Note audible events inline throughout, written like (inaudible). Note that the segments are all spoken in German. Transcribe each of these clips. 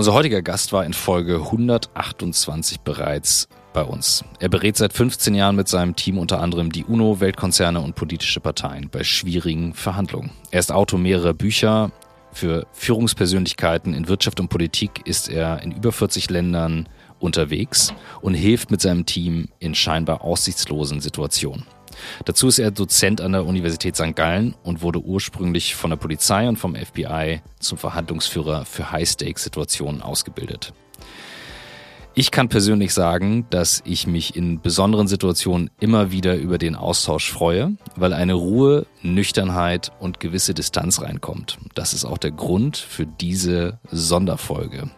Unser heutiger Gast war in Folge 128 bereits bei uns. Er berät seit 15 Jahren mit seinem Team unter anderem die UNO, Weltkonzerne und politische Parteien bei schwierigen Verhandlungen. Er ist Autor mehrerer Bücher. Für Führungspersönlichkeiten in Wirtschaft und Politik ist er in über 40 Ländern unterwegs und hilft mit seinem Team in scheinbar aussichtslosen Situationen. Dazu ist er Dozent an der Universität St. Gallen und wurde ursprünglich von der Polizei und vom FBI zum Verhandlungsführer für High-Stakes-Situationen ausgebildet. Ich kann persönlich sagen, dass ich mich in besonderen Situationen immer wieder über den Austausch freue, weil eine Ruhe, Nüchternheit und gewisse Distanz reinkommt. Das ist auch der Grund für diese Sonderfolge.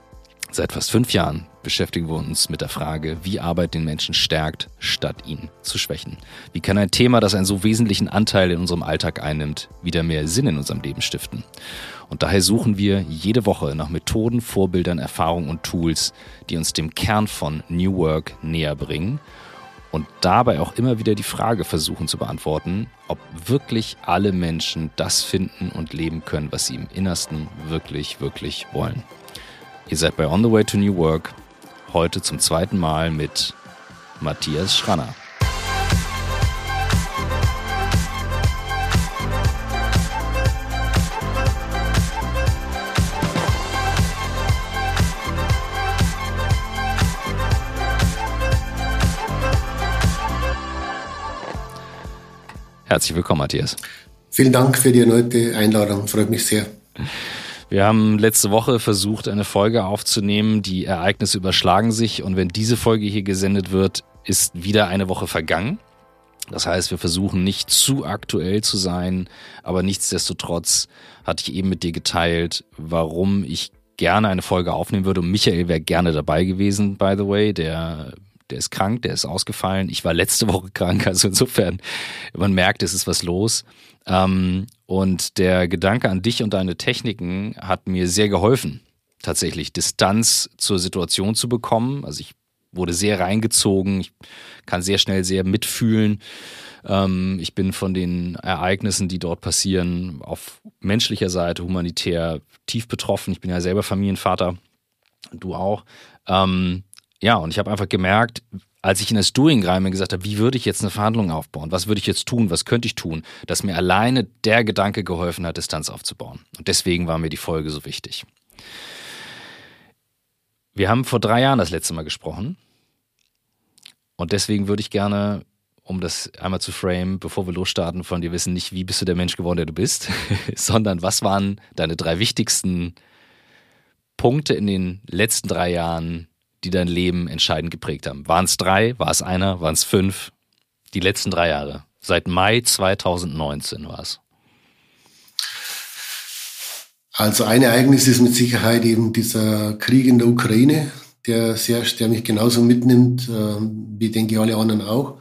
Seit fast fünf Jahren beschäftigen wir uns mit der Frage, wie Arbeit den Menschen stärkt, statt ihn zu schwächen. Wie kann ein Thema, das einen so wesentlichen Anteil in unserem Alltag einnimmt, wieder mehr Sinn in unserem Leben stiften? Und daher suchen wir jede Woche nach Methoden, Vorbildern, Erfahrungen und Tools, die uns dem Kern von New Work näher bringen und dabei auch immer wieder die Frage versuchen zu beantworten, ob wirklich alle Menschen das finden und leben können, was sie im Innersten wirklich, wirklich wollen. Ihr seid bei On the Way to New Work, heute zum zweiten Mal mit Matthias Schranner. Herzlich willkommen, Matthias. Vielen Dank für die erneute Einladung. Freut mich sehr. Wir haben letzte Woche versucht, eine Folge aufzunehmen. Die Ereignisse überschlagen sich und wenn diese Folge hier gesendet wird, ist wieder eine Woche vergangen. Das heißt, wir versuchen nicht zu aktuell zu sein, aber nichtsdestotrotz hatte ich eben mit dir geteilt, warum ich gerne eine Folge aufnehmen würde. Und Michael wäre gerne dabei gewesen, by the way, der der ist krank, der ist ausgefallen. Ich war letzte Woche krank, also insofern, man merkt, es ist was los. Ähm, und der Gedanke an dich und deine Techniken hat mir sehr geholfen, tatsächlich Distanz zur Situation zu bekommen. Also ich wurde sehr reingezogen, ich kann sehr schnell sehr mitfühlen. Ähm, ich bin von den Ereignissen, die dort passieren, auf menschlicher Seite, humanitär tief betroffen. Ich bin ja selber Familienvater, du auch. Ähm, ja, und ich habe einfach gemerkt, als ich in das Doing rein bin gesagt habe, wie würde ich jetzt eine Verhandlung aufbauen? Was würde ich jetzt tun? Was könnte ich tun? Dass mir alleine der Gedanke geholfen hat, Distanz aufzubauen. Und deswegen war mir die Folge so wichtig. Wir haben vor drei Jahren das letzte Mal gesprochen. Und deswegen würde ich gerne, um das einmal zu frame, bevor wir losstarten, von dir wissen, nicht wie bist du der Mensch geworden, der du bist, (laughs) sondern was waren deine drei wichtigsten Punkte in den letzten drei Jahren, die dein Leben entscheidend geprägt haben? Waren es drei? War es einer? Waren es fünf? Die letzten drei Jahre. Seit Mai 2019 war es. Also ein Ereignis ist mit Sicherheit eben dieser Krieg in der Ukraine, der sehr, der mich genauso mitnimmt, äh, wie denke ich alle anderen auch,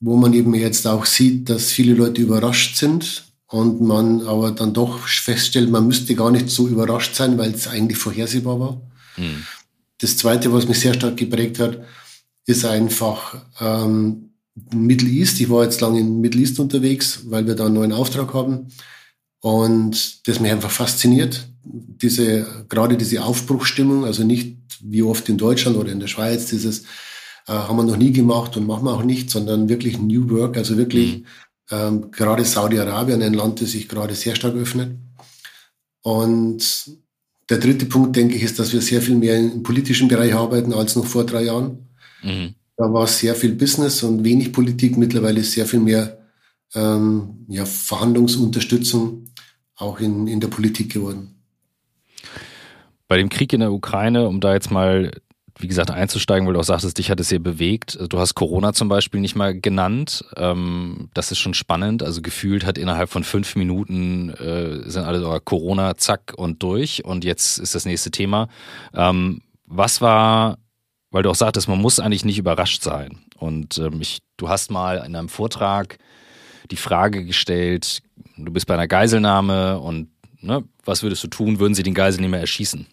wo man eben jetzt auch sieht, dass viele Leute überrascht sind und man aber dann doch feststellt, man müsste gar nicht so überrascht sein, weil es eigentlich vorhersehbar war. Hm. Das Zweite, was mich sehr stark geprägt hat, ist einfach ähm, Middle East. Ich war jetzt lange in Middle East unterwegs, weil wir da einen neuen Auftrag haben. Und das mich einfach fasziniert. Diese, gerade diese Aufbruchstimmung, also nicht wie oft in Deutschland oder in der Schweiz, dieses äh, haben wir noch nie gemacht und machen wir auch nicht, sondern wirklich New Work, also wirklich mhm. ähm, gerade Saudi-Arabien, ein Land, das sich gerade sehr stark öffnet. Und der dritte Punkt, denke ich, ist, dass wir sehr viel mehr im politischen Bereich arbeiten als noch vor drei Jahren. Mhm. Da war sehr viel Business und wenig Politik. Mittlerweile ist sehr viel mehr ähm, ja, Verhandlungsunterstützung auch in, in der Politik geworden. Bei dem Krieg in der Ukraine, um da jetzt mal wie gesagt, einzusteigen, weil du auch sagtest, dich hat es sehr bewegt. Du hast Corona zum Beispiel nicht mal genannt. Ähm, das ist schon spannend. Also gefühlt hat innerhalb von fünf Minuten äh, sind alle so Corona, zack und durch. Und jetzt ist das nächste Thema. Ähm, was war, weil du auch sagtest, man muss eigentlich nicht überrascht sein. Und ähm, ich, du hast mal in einem Vortrag die Frage gestellt, du bist bei einer Geiselnahme und ne, was würdest du tun, würden sie den Geiselnehmer erschießen?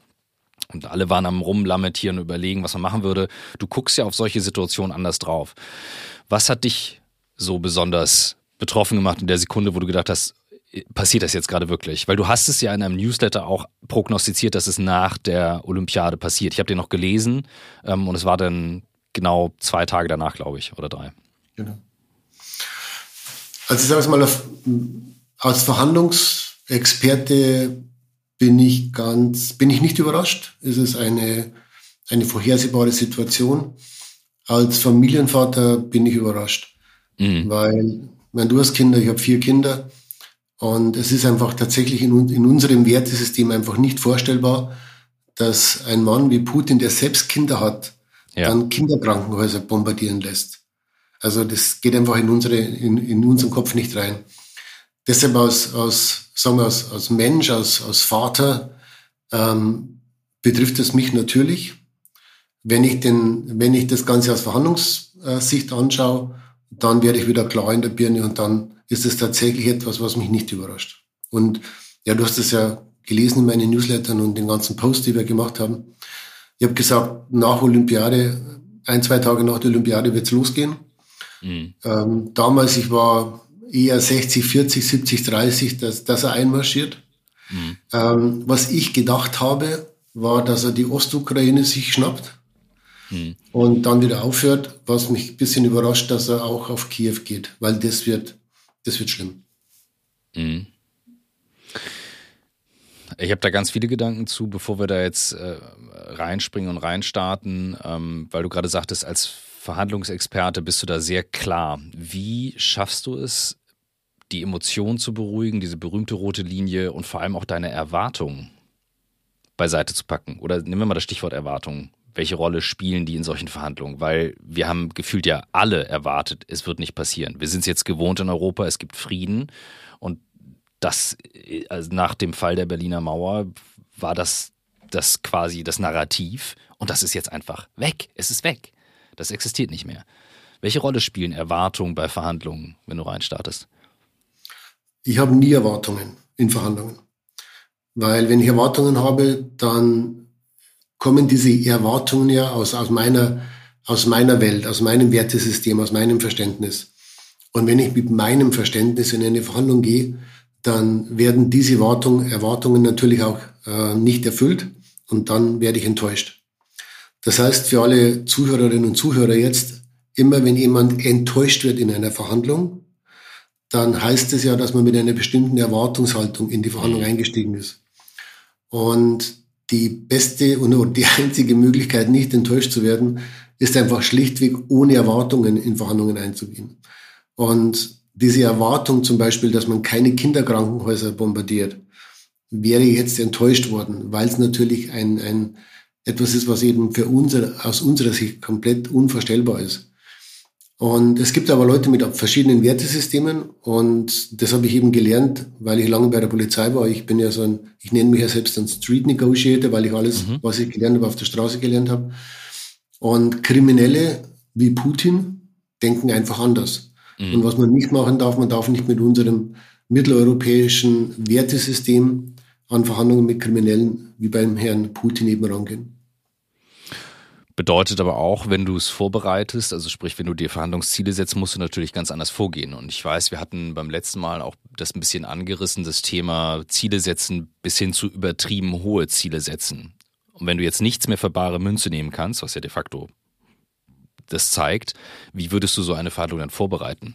Und alle waren am Rumlamentieren und überlegen, was man machen würde. Du guckst ja auf solche Situationen anders drauf. Was hat dich so besonders betroffen gemacht in der Sekunde, wo du gedacht hast, passiert das jetzt gerade wirklich? Weil du hast es ja in einem Newsletter auch prognostiziert, dass es nach der Olympiade passiert. Ich habe den noch gelesen ähm, und es war dann genau zwei Tage danach, glaube ich, oder drei. Genau. Also ich sage es mal, als Verhandlungsexperte bin ich ganz, bin ich nicht überrascht. Es ist eine, eine vorhersehbare Situation. Als Familienvater bin ich überrascht, mhm. weil, wenn du hast Kinder, ich habe vier Kinder und es ist einfach tatsächlich in, in unserem Wertesystem einfach nicht vorstellbar, dass ein Mann wie Putin, der selbst Kinder hat, ja. dann Kinderkrankenhäuser bombardieren lässt. Also das geht einfach in, unsere, in, in unseren Kopf nicht rein. Deshalb aus, aus, sagen wir, aus, aus Mensch, aus, aus Vater ähm, betrifft es mich natürlich. Wenn ich, den, wenn ich das Ganze aus Verhandlungssicht anschaue, dann werde ich wieder klar in der Birne und dann ist es tatsächlich etwas, was mich nicht überrascht. Und ja, du hast es ja gelesen in meinen Newslettern und den ganzen Post, die wir gemacht haben. Ich habe gesagt, nach Olympiade, ein, zwei Tage nach der Olympiade wird's losgehen. Mhm. Ähm, damals, ich war eher 60, 40, 70, 30, dass, dass er einmarschiert. Mhm. Ähm, was ich gedacht habe, war, dass er die Ostukraine sich schnappt mhm. und dann wieder aufhört, was mich ein bisschen überrascht, dass er auch auf Kiew geht, weil das wird, das wird schlimm. Mhm. Ich habe da ganz viele Gedanken zu, bevor wir da jetzt äh, reinspringen und reinstarten, ähm, weil du gerade sagtest, als Verhandlungsexperte bist du da sehr klar. Wie schaffst du es, die Emotionen zu beruhigen, diese berühmte rote Linie und vor allem auch deine Erwartungen beiseite zu packen? Oder nehmen wir mal das Stichwort Erwartungen. Welche Rolle spielen die in solchen Verhandlungen? Weil wir haben gefühlt ja alle erwartet, es wird nicht passieren. Wir sind es jetzt gewohnt in Europa, es gibt Frieden und das also nach dem Fall der Berliner Mauer war das das quasi das Narrativ und das ist jetzt einfach weg. Es ist weg. Das existiert nicht mehr. Welche Rolle spielen Erwartungen bei Verhandlungen, wenn du reinstartest? Ich habe nie Erwartungen in Verhandlungen. Weil wenn ich Erwartungen habe, dann kommen diese Erwartungen ja aus, aus, meiner, aus meiner Welt, aus meinem Wertesystem, aus meinem Verständnis. Und wenn ich mit meinem Verständnis in eine Verhandlung gehe, dann werden diese Erwartungen, Erwartungen natürlich auch äh, nicht erfüllt und dann werde ich enttäuscht. Das heißt für alle Zuhörerinnen und Zuhörer jetzt, immer wenn jemand enttäuscht wird in einer Verhandlung, dann heißt es ja, dass man mit einer bestimmten Erwartungshaltung in die Verhandlung eingestiegen ist. Und die beste und die (laughs) einzige Möglichkeit, nicht enttäuscht zu werden, ist einfach schlichtweg ohne Erwartungen in Verhandlungen einzugehen. Und diese Erwartung zum Beispiel, dass man keine Kinderkrankenhäuser bombardiert, wäre jetzt enttäuscht worden, weil es natürlich ein, ein etwas ist, was eben für unsere, aus unserer Sicht komplett unvorstellbar ist. Und es gibt aber Leute mit verschiedenen Wertesystemen und das habe ich eben gelernt, weil ich lange bei der Polizei war. Ich bin ja so ein, ich nenne mich ja selbst ein Street Negotiator, weil ich alles, mhm. was ich gelernt habe, auf der Straße gelernt habe. Und Kriminelle wie Putin denken einfach anders. Mhm. Und was man nicht machen darf, man darf nicht mit unserem mitteleuropäischen Wertesystem an Verhandlungen mit Kriminellen wie beim Herrn Putin eben rangehen. Bedeutet aber auch, wenn du es vorbereitest, also sprich, wenn du dir Verhandlungsziele setzt, musst du natürlich ganz anders vorgehen. Und ich weiß, wir hatten beim letzten Mal auch das ein bisschen angerissen, das Thema Ziele setzen bis hin zu übertrieben hohe Ziele setzen. Und wenn du jetzt nichts mehr für bare Münze nehmen kannst, was ja de facto das zeigt, wie würdest du so eine Verhandlung dann vorbereiten?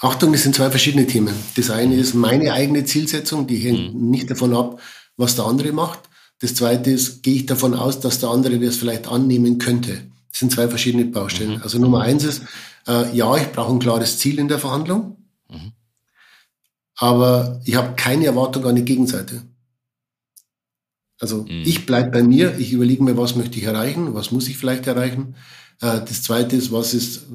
Achtung, das sind zwei verschiedene Themen. Das eine ist meine eigene Zielsetzung, die hängt mhm. nicht davon ab, was der andere macht. Das zweite ist, gehe ich davon aus, dass der andere das vielleicht annehmen könnte. Das sind zwei verschiedene Baustellen. Mhm. Also Nummer eins ist, äh, ja, ich brauche ein klares Ziel in der Verhandlung, mhm. aber ich habe keine Erwartung an die Gegenseite. Also mhm. ich bleib bei mir, ich überlege mir, was möchte ich erreichen, was muss ich vielleicht erreichen. Äh, das zweite ist, was ist,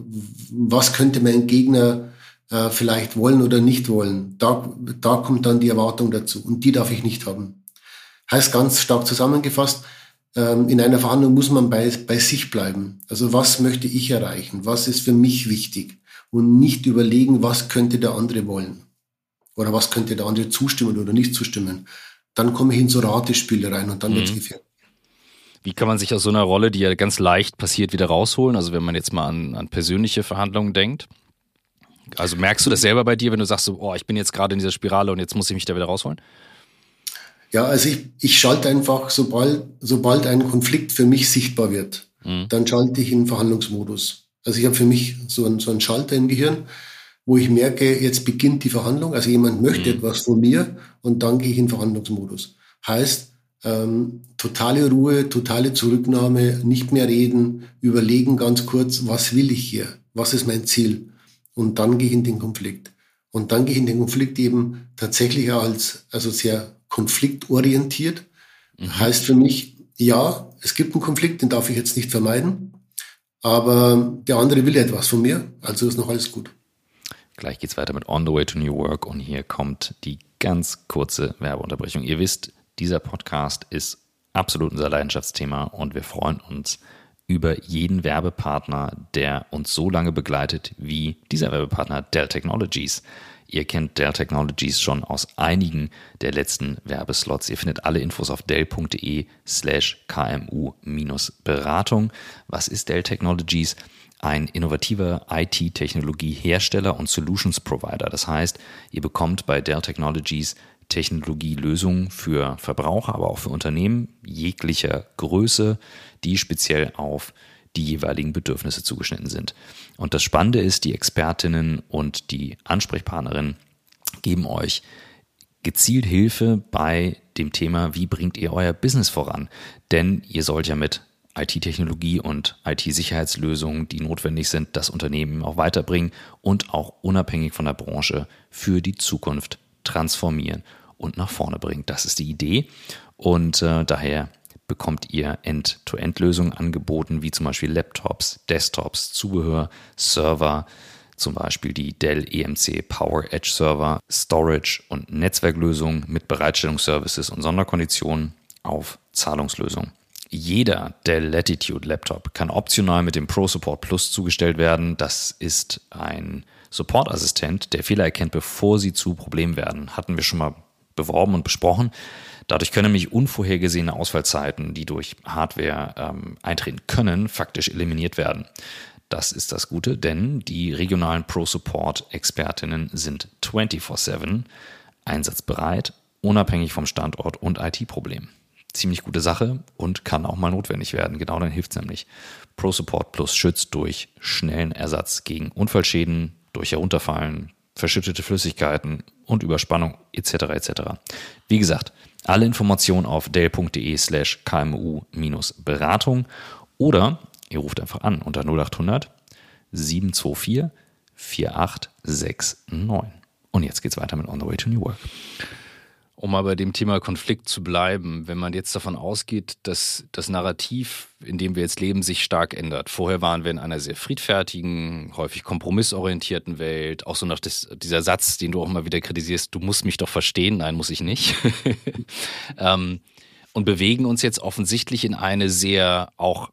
was könnte mein Gegner äh, vielleicht wollen oder nicht wollen. Da, da kommt dann die Erwartung dazu und die darf ich nicht haben. Heißt ganz stark zusammengefasst, ähm, in einer Verhandlung muss man bei, bei sich bleiben. Also was möchte ich erreichen? Was ist für mich wichtig? Und nicht überlegen, was könnte der andere wollen? Oder was könnte der andere zustimmen oder nicht zustimmen? Dann komme ich in so Ratespiele rein und dann mhm. wird es gefährlich. Wie kann man sich aus so einer Rolle, die ja ganz leicht passiert, wieder rausholen? Also wenn man jetzt mal an, an persönliche Verhandlungen denkt, Also merkst du das selber bei dir, wenn du sagst, so, oh, ich bin jetzt gerade in dieser Spirale und jetzt muss ich mich da wieder rausholen? Ja, also ich, ich schalte einfach, sobald, sobald ein Konflikt für mich sichtbar wird, mhm. dann schalte ich in Verhandlungsmodus. Also ich habe für mich so einen, so einen Schalter im Gehirn, wo ich merke, jetzt beginnt die Verhandlung. Also jemand möchte mhm. etwas von mir und dann gehe ich in Verhandlungsmodus. Heißt, ähm, totale Ruhe, totale Zurücknahme, nicht mehr reden, überlegen ganz kurz, was will ich hier? Was ist mein Ziel? Und dann gehe ich in den Konflikt. Und dann gehe ich in den Konflikt eben tatsächlich als, also sehr konfliktorientiert. Mhm. Heißt für mich, ja, es gibt einen Konflikt, den darf ich jetzt nicht vermeiden. Aber der andere will etwas von mir, also ist noch alles gut. Gleich geht's weiter mit On the Way to New Work und hier kommt die ganz kurze Werbeunterbrechung. Ihr wisst, dieser Podcast ist absolut unser Leidenschaftsthema und wir freuen uns über jeden Werbepartner, der uns so lange begleitet wie dieser Werbepartner Dell Technologies. Ihr kennt Dell Technologies schon aus einigen der letzten Werbeslots. Ihr findet alle Infos auf dell.de slash kmu-beratung. Was ist Dell Technologies? Ein innovativer IT-Technologie-Hersteller und Solutions-Provider. Das heißt, ihr bekommt bei Dell Technologies Technologielösungen für Verbraucher, aber auch für Unternehmen jeglicher Größe, die speziell auf die jeweiligen Bedürfnisse zugeschnitten sind. Und das Spannende ist, die Expertinnen und die Ansprechpartnerinnen geben euch gezielt Hilfe bei dem Thema, wie bringt ihr euer Business voran? Denn ihr sollt ja mit IT-Technologie und IT-Sicherheitslösungen, die notwendig sind, das Unternehmen auch weiterbringen und auch unabhängig von der Branche für die Zukunft transformieren und nach vorne bringen. Das ist die Idee und äh, daher bekommt ihr End-to-End-Lösungen angeboten, wie zum Beispiel Laptops, Desktops, Zubehör, Server, zum Beispiel die Dell EMC Power Edge Server, Storage und Netzwerklösungen mit Bereitstellungsservices und Sonderkonditionen auf Zahlungslösungen. Jeder Dell Latitude Laptop kann optional mit dem Pro Support Plus zugestellt werden. Das ist ein Supportassistent, der Fehler erkennt, bevor sie zu Problemen werden. Hatten wir schon mal beworben und besprochen. Dadurch können nämlich unvorhergesehene Ausfallzeiten, die durch Hardware ähm, eintreten können, faktisch eliminiert werden. Das ist das Gute, denn die regionalen Pro-Support-Expertinnen sind 24-7 einsatzbereit, unabhängig vom Standort und IT-Problem. Ziemlich gute Sache und kann auch mal notwendig werden. Genau dann hilft es nämlich. Pro-Support Plus schützt durch schnellen Ersatz gegen Unfallschäden, durch Herunterfallen, verschüttete Flüssigkeiten und Überspannung etc. etc. Wie gesagt, alle Informationen auf dell.de slash kmu-beratung oder ihr ruft einfach an unter 0800 724 4869. Und jetzt geht's weiter mit On the Way to New Work. Um mal bei dem Thema Konflikt zu bleiben, wenn man jetzt davon ausgeht, dass das Narrativ, in dem wir jetzt leben, sich stark ändert. Vorher waren wir in einer sehr friedfertigen, häufig kompromissorientierten Welt. Auch so nach des, dieser Satz, den du auch immer wieder kritisierst, du musst mich doch verstehen. Nein, muss ich nicht. (laughs) ähm, und bewegen uns jetzt offensichtlich in eine sehr auch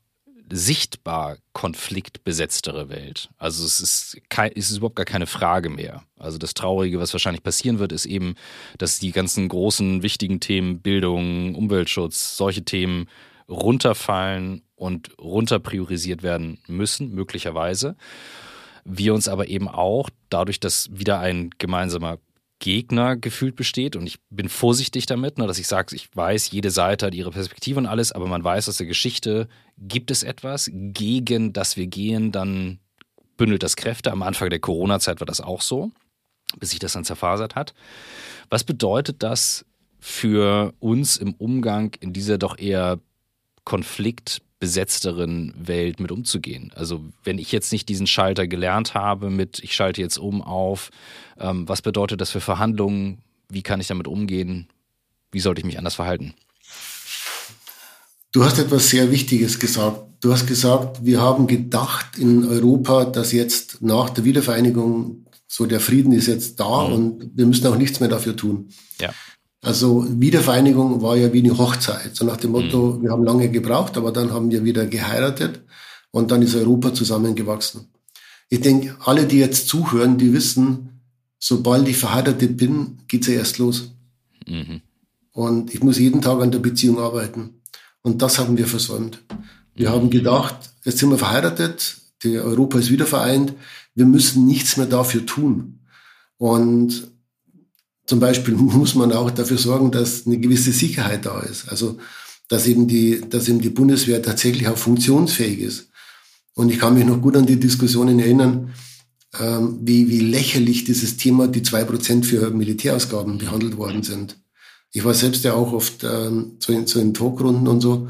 sichtbar konfliktbesetztere Welt. Also es ist, kein, es ist überhaupt gar keine Frage mehr. Also das Traurige, was wahrscheinlich passieren wird, ist eben, dass die ganzen großen, wichtigen Themen, Bildung, Umweltschutz, solche Themen runterfallen und runterpriorisiert werden müssen, möglicherweise. Wir uns aber eben auch, dadurch, dass wieder ein gemeinsamer Gegner gefühlt besteht. Und ich bin vorsichtig damit, ne, dass ich sage, ich weiß, jede Seite hat ihre Perspektive und alles, aber man weiß aus der Geschichte, gibt es etwas, gegen das wir gehen, dann bündelt das Kräfte. Am Anfang der Corona-Zeit war das auch so, bis sich das dann zerfasert hat. Was bedeutet das für uns im Umgang in dieser doch eher Konflikt besetzteren Welt mit umzugehen. Also wenn ich jetzt nicht diesen Schalter gelernt habe mit, ich schalte jetzt um auf, ähm, was bedeutet das für Verhandlungen, wie kann ich damit umgehen, wie sollte ich mich anders verhalten? Du hast etwas sehr Wichtiges gesagt. Du hast gesagt, wir haben gedacht in Europa, dass jetzt nach der Wiedervereinigung so der Frieden ist jetzt da mhm. und wir müssen auch nichts mehr dafür tun. Ja. Also Wiedervereinigung war ja wie eine Hochzeit. So nach dem Motto, mhm. wir haben lange gebraucht, aber dann haben wir wieder geheiratet und dann ist Europa zusammengewachsen. Ich denke, alle, die jetzt zuhören, die wissen, sobald ich verheiratet bin, geht's ja erst los. Mhm. Und ich muss jeden Tag an der Beziehung arbeiten. Und das haben wir versäumt. Wir mhm. haben gedacht, jetzt sind wir verheiratet, die Europa ist wieder vereint, wir müssen nichts mehr dafür tun. Und zum Beispiel (laughs) muss man auch dafür sorgen, dass eine gewisse Sicherheit da ist. Also, dass eben die, dass eben die Bundeswehr tatsächlich auch funktionsfähig ist. Und ich kann mich noch gut an die Diskussionen erinnern, ähm, wie, wie lächerlich dieses Thema, die zwei Prozent für Militärausgaben behandelt worden sind. Ich war selbst ja auch oft ähm, so, in, so in Talkrunden und so.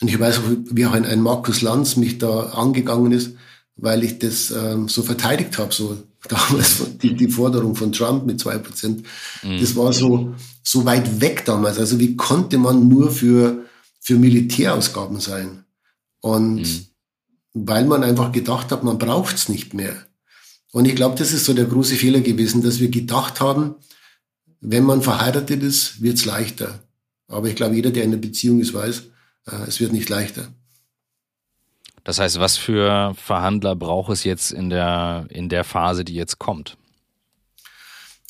Und ich weiß auch, wie auch ein, ein Markus Lanz mich da angegangen ist, weil ich das ähm, so verteidigt habe, so (laughs) damals die, die Forderung von Trump mit zwei Prozent. Mhm. Das war so, so weit weg damals. Also wie konnte man nur für, für Militärausgaben sein? Und mhm. weil man einfach gedacht hat, man braucht es nicht mehr. Und ich glaube, das ist so der große Fehler gewesen, dass wir gedacht haben, wenn man verheiratet ist, wird es leichter. Aber ich glaube, jeder, der in einer Beziehung ist, weiß, äh, es wird nicht leichter. Das heißt, was für Verhandler braucht es jetzt in der, in der Phase, die jetzt kommt?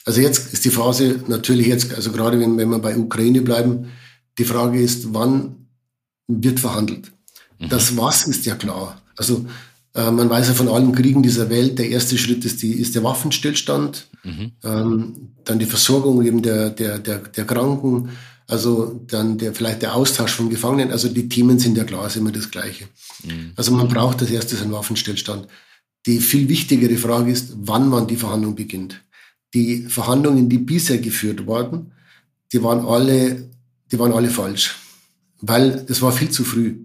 Also jetzt ist die Phase natürlich jetzt, also gerade wenn, wenn wir bei Ukraine bleiben, die Frage ist, wann wird verhandelt? Mhm. Das Was ist ja klar. Also äh, man weiß ja von allen Kriegen dieser Welt, der erste Schritt ist, die, ist der Waffenstillstand, mhm. ähm, dann die Versorgung eben der, der, der, der Kranken, also dann der, vielleicht der Austausch von Gefangenen. Also die Themen sind ja klar, ist immer das Gleiche. Mhm. Also man braucht als erstes einen Waffenstillstand. Die viel wichtigere Frage ist, wann man die Verhandlung beginnt. Die Verhandlungen, die bisher geführt wurden, die waren alle, die waren alle falsch. Weil das war viel zu früh.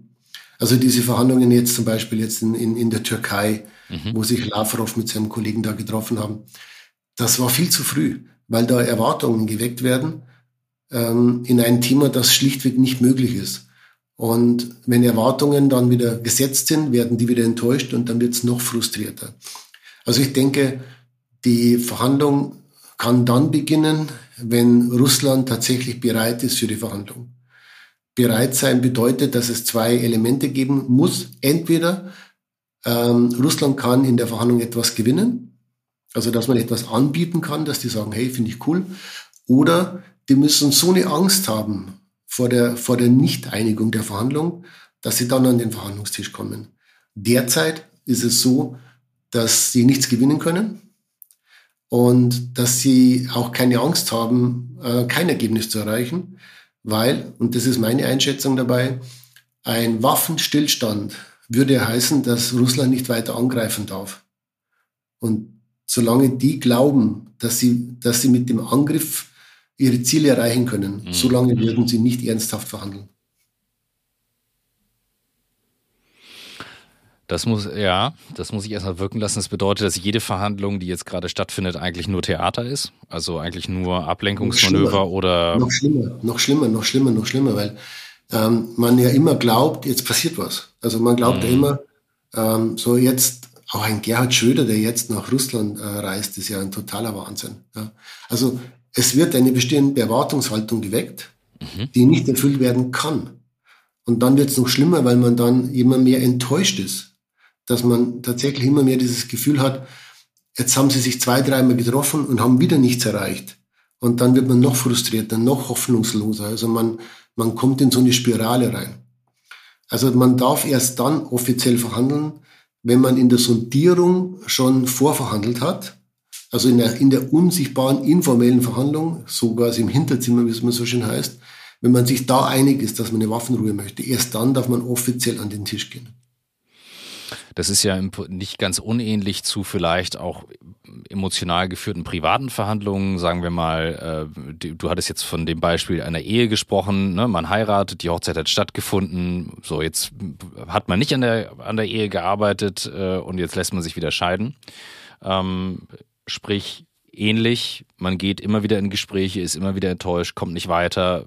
Also diese Verhandlungen jetzt zum Beispiel jetzt in, in, in der Türkei, mhm. wo sich Lavrov mit seinem Kollegen da getroffen haben, das war viel zu früh, weil da Erwartungen geweckt werden ähm, in ein Thema, das schlichtweg nicht möglich ist. Und wenn Erwartungen dann wieder gesetzt sind, werden die wieder enttäuscht und dann wird es noch frustrierter. Also ich denke, die Verhandlung kann dann beginnen, wenn Russland tatsächlich bereit ist für die Verhandlung bereit sein bedeutet, dass es zwei Elemente geben muss. Entweder ähm, Russland kann in der Verhandlung etwas gewinnen, also dass man etwas anbieten kann, dass die sagen, hey, finde ich cool. Oder die müssen so eine Angst haben vor der, vor der Nicht-Einigung der Verhandlung, dass sie dann an den Verhandlungstisch kommen. Derzeit ist es so, dass sie nichts gewinnen können und dass sie auch keine Angst haben, äh, kein Ergebnis zu erreichen, weil, und das ist meine Einschätzung dabei, ein Waffenstillstand würde heißen, dass Russland nicht weiter angreifen darf. Und solange die glauben, dass sie, dass sie mit dem Angriff ihre Ziele erreichen können, mhm. solange würden sie nicht ernsthaft verhandeln. Das muss, ja, das muss ich erstmal wirken lassen. Das bedeutet, dass jede Verhandlung, die jetzt gerade stattfindet, eigentlich nur Theater ist. Also eigentlich nur Ablenkungsmanöver noch oder. Noch schlimmer, noch schlimmer, noch schlimmer, noch schlimmer, weil ähm, man ja immer glaubt, jetzt passiert was. Also man glaubt mhm. ja immer, ähm, so jetzt, auch ein Gerhard Schröder, der jetzt nach Russland äh, reist, ist ja ein totaler Wahnsinn. Ja. Also es wird eine bestimmte Erwartungshaltung geweckt, mhm. die nicht erfüllt werden kann. Und dann wird es noch schlimmer, weil man dann immer mehr enttäuscht ist dass man tatsächlich immer mehr dieses Gefühl hat, jetzt haben sie sich zwei, dreimal getroffen und haben wieder nichts erreicht. Und dann wird man noch frustrierter, noch hoffnungsloser. Also man, man kommt in so eine Spirale rein. Also man darf erst dann offiziell verhandeln, wenn man in der Sondierung schon vorverhandelt hat, also in der, in der unsichtbaren, informellen Verhandlung, so quasi im Hinterzimmer, wie es man so schön heißt, wenn man sich da einig ist, dass man eine Waffenruhe möchte, erst dann darf man offiziell an den Tisch gehen. Das ist ja nicht ganz unähnlich zu vielleicht auch emotional geführten privaten Verhandlungen. Sagen wir mal, äh, du hattest jetzt von dem Beispiel einer Ehe gesprochen. Ne? Man heiratet, die Hochzeit hat stattgefunden. So, jetzt hat man nicht an der, an der Ehe gearbeitet äh, und jetzt lässt man sich wieder scheiden. Ähm, sprich, ähnlich, man geht immer wieder in Gespräche, ist immer wieder enttäuscht, kommt nicht weiter.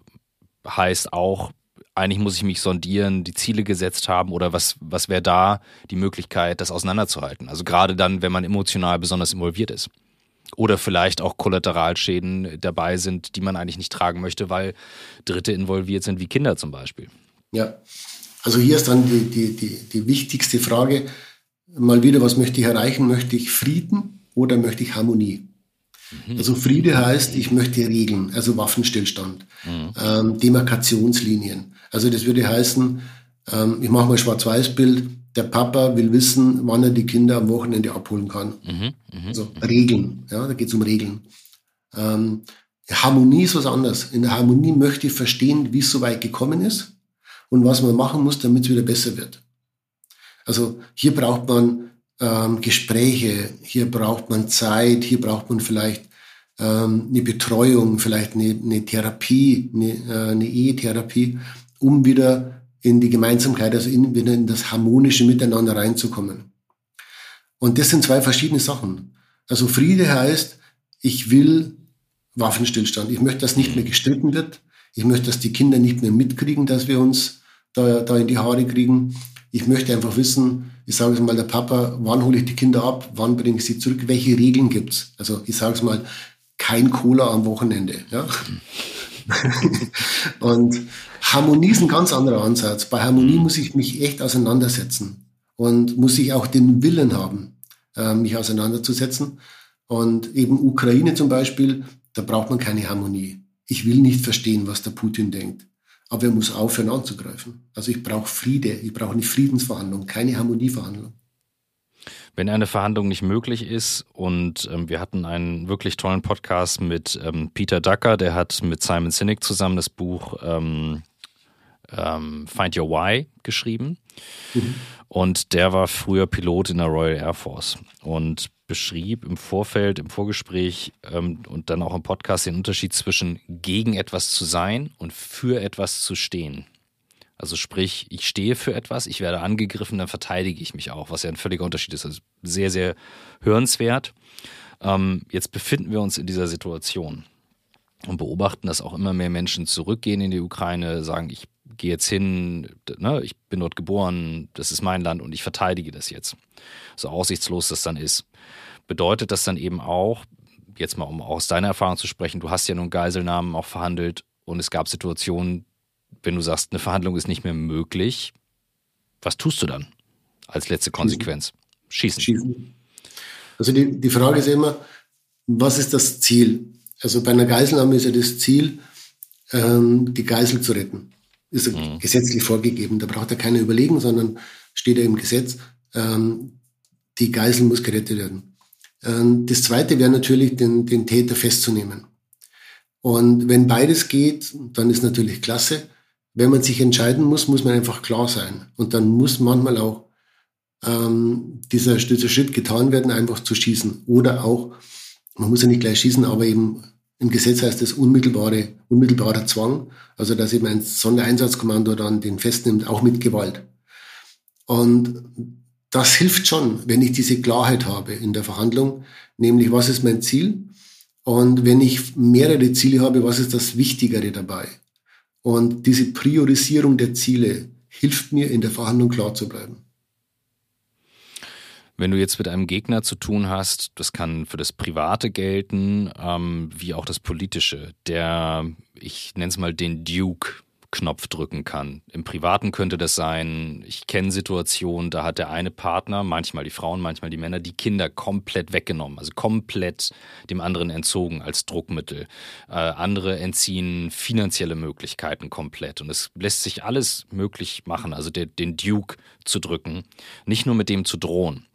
Heißt auch, eigentlich muss ich mich sondieren, die Ziele gesetzt haben oder was, was wäre da die Möglichkeit, das auseinanderzuhalten? Also gerade dann, wenn man emotional besonders involviert ist. Oder vielleicht auch Kollateralschäden dabei sind, die man eigentlich nicht tragen möchte, weil Dritte involviert sind, wie Kinder zum Beispiel. Ja, also hier ist dann die, die, die, die wichtigste Frage, mal wieder, was möchte ich erreichen? Möchte ich Frieden oder möchte ich Harmonie? Mhm. Also Friede heißt, ich möchte Regeln, also Waffenstillstand, mhm. ähm, Demarkationslinien. Also das würde heißen, Ähm, ich mache mal ein Schwarz-Weiß-Bild. Der Papa will wissen, wann er die Kinder am Wochenende abholen kann. Mhm, mh, also Regeln, ja, da geht es um Regeln. Ähm, Harmonie ist was anderes. In der Harmonie möchte ich verstehen, wie es so weit gekommen ist und was man machen muss, damit es wieder besser wird. Also hier braucht man ähm, Gespräche, hier braucht man Zeit, hier braucht man vielleicht ähm, eine Betreuung, vielleicht eine, eine Therapie, eine, äh, eine Ehetherapie, um wieder in die Gemeinsamkeit, also in, wieder in das harmonische Miteinander reinzukommen. Und das sind zwei verschiedene Sachen. Also Friede heißt, ich will Waffenstillstand. Ich möchte, dass nicht mehr gestritten wird. Ich möchte, dass die Kinder nicht mehr mitkriegen, dass wir uns da, da in die Haare kriegen. Ich möchte einfach wissen, ich sage es mal, der Papa, wann hole ich die Kinder ab, wann bringe ich sie zurück, welche Regeln gibt's? Also ich sage es mal, kein Cola am Wochenende. Ja? (laughs) und Harmonie ist ein ganz anderer Ansatz. Bei Harmonie muss ich mich echt auseinandersetzen und muss ich auch den Willen haben, äh, mich auseinanderzusetzen. Und eben Ukraine zum Beispiel, da braucht man keine Harmonie. Ich will nicht verstehen, was der Putin denkt. Aber er muss aufhören anzugreifen. Also ich brauche Friede, ich brauche eine Friedensverhandlung, keine Harmonieverhandlung. Wenn eine Verhandlung nicht möglich ist und ähm, wir hatten einen wirklich tollen Podcast mit ähm, Peter Ducker, der hat mit Simon Sinek zusammen das Buch ähm, ähm Find Your Why geschrieben. Mhm. Und der war früher Pilot in der Royal Air Force. Und beschrieb im Vorfeld, im Vorgespräch ähm, und dann auch im Podcast den Unterschied zwischen gegen etwas zu sein und für etwas zu stehen. Also sprich, ich stehe für etwas, ich werde angegriffen, dann verteidige ich mich auch, was ja ein völliger Unterschied ist. Also sehr, sehr hörenswert. Ähm, jetzt befinden wir uns in dieser Situation und beobachten, dass auch immer mehr Menschen zurückgehen in die Ukraine, sagen, ich gehe jetzt hin, ne, ich bin dort geboren, das ist mein Land und ich verteidige das jetzt. So aussichtslos das dann ist. Bedeutet das dann eben auch, jetzt mal um aus deiner Erfahrung zu sprechen, du hast ja nun Geiselnahmen auch verhandelt und es gab Situationen, wenn du sagst, eine Verhandlung ist nicht mehr möglich, was tust du dann als letzte Konsequenz? Schießen. Schießen. Also die, die Frage ist immer, was ist das Ziel? Also bei einer Geiselnahme ist ja das Ziel, ähm, die Geisel zu retten. Ist mhm. gesetzlich vorgegeben. Da braucht er keine überlegen, sondern steht ja im Gesetz, ähm, die Geisel muss gerettet werden. Ähm, das zweite wäre natürlich, den, den Täter festzunehmen. Und wenn beides geht, dann ist natürlich klasse. Wenn man sich entscheiden muss, muss man einfach klar sein. Und dann muss manchmal auch ähm, dieser, dieser Schritt getan werden, einfach zu schießen. Oder auch, man muss ja nicht gleich schießen, aber eben im Gesetz heißt es unmittelbare, unmittelbarer Zwang. Also dass eben ein Sondereinsatzkommando dann den festnimmt, auch mit Gewalt. Und das hilft schon, wenn ich diese Klarheit habe in der Verhandlung, nämlich was ist mein Ziel? Und wenn ich mehrere Ziele habe, was ist das Wichtigere dabei? Und diese Priorisierung der Ziele hilft mir, in der Verhandlung klar zu bleiben. Wenn du jetzt mit einem Gegner zu tun hast, das kann für das Private gelten, ähm, wie auch das Politische, der, ich nenne es mal den Duke Knopf drücken kann. Im Privaten könnte das sein, ich kenne Situationen, da hat der eine Partner, manchmal die Frauen, manchmal die Männer, die Kinder komplett weggenommen, also komplett dem anderen entzogen als Druckmittel. Äh, andere entziehen finanzielle Möglichkeiten komplett. Und es lässt sich alles möglich machen, also der, den Duke zu drücken, nicht nur mit dem zu drohen.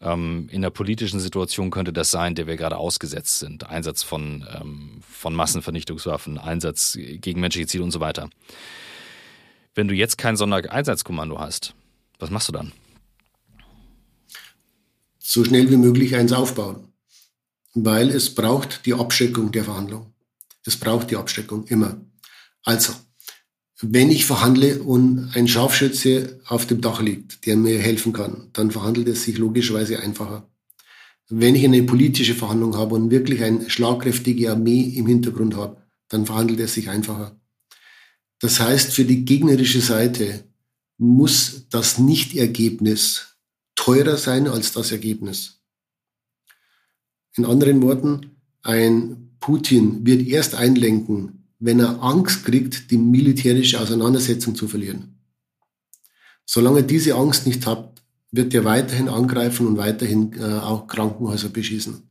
Ähm, in der politischen Situation könnte das sein, der wir gerade ausgesetzt sind. Einsatz von, ähm, von Massenvernichtungswaffen, Einsatz gegen menschliche Ziele und so weiter. Wenn du jetzt kein Sondereinsatzkommando hast, was machst du dann? So schnell wie möglich eins aufbauen. Weil es braucht die Abschreckung der Verhandlung. Es braucht die Abschreckung immer. Also, wenn ich verhandle und ein Scharfschütze auf dem Dach liegt, der mir helfen kann, dann verhandelt es sich logischerweise einfacher. Wenn ich eine politische Verhandlung habe und wirklich eine schlagkräftige Armee im Hintergrund habe, dann verhandelt es sich einfacher. Das heißt, für die gegnerische Seite muss das Nichtergebnis teurer sein als das Ergebnis. In anderen Worten, ein Putin wird erst einlenken, wenn er Angst kriegt, die militärische Auseinandersetzung zu verlieren. Solange er diese Angst nicht hat, wird er weiterhin angreifen und weiterhin äh, auch Krankenhäuser beschießen.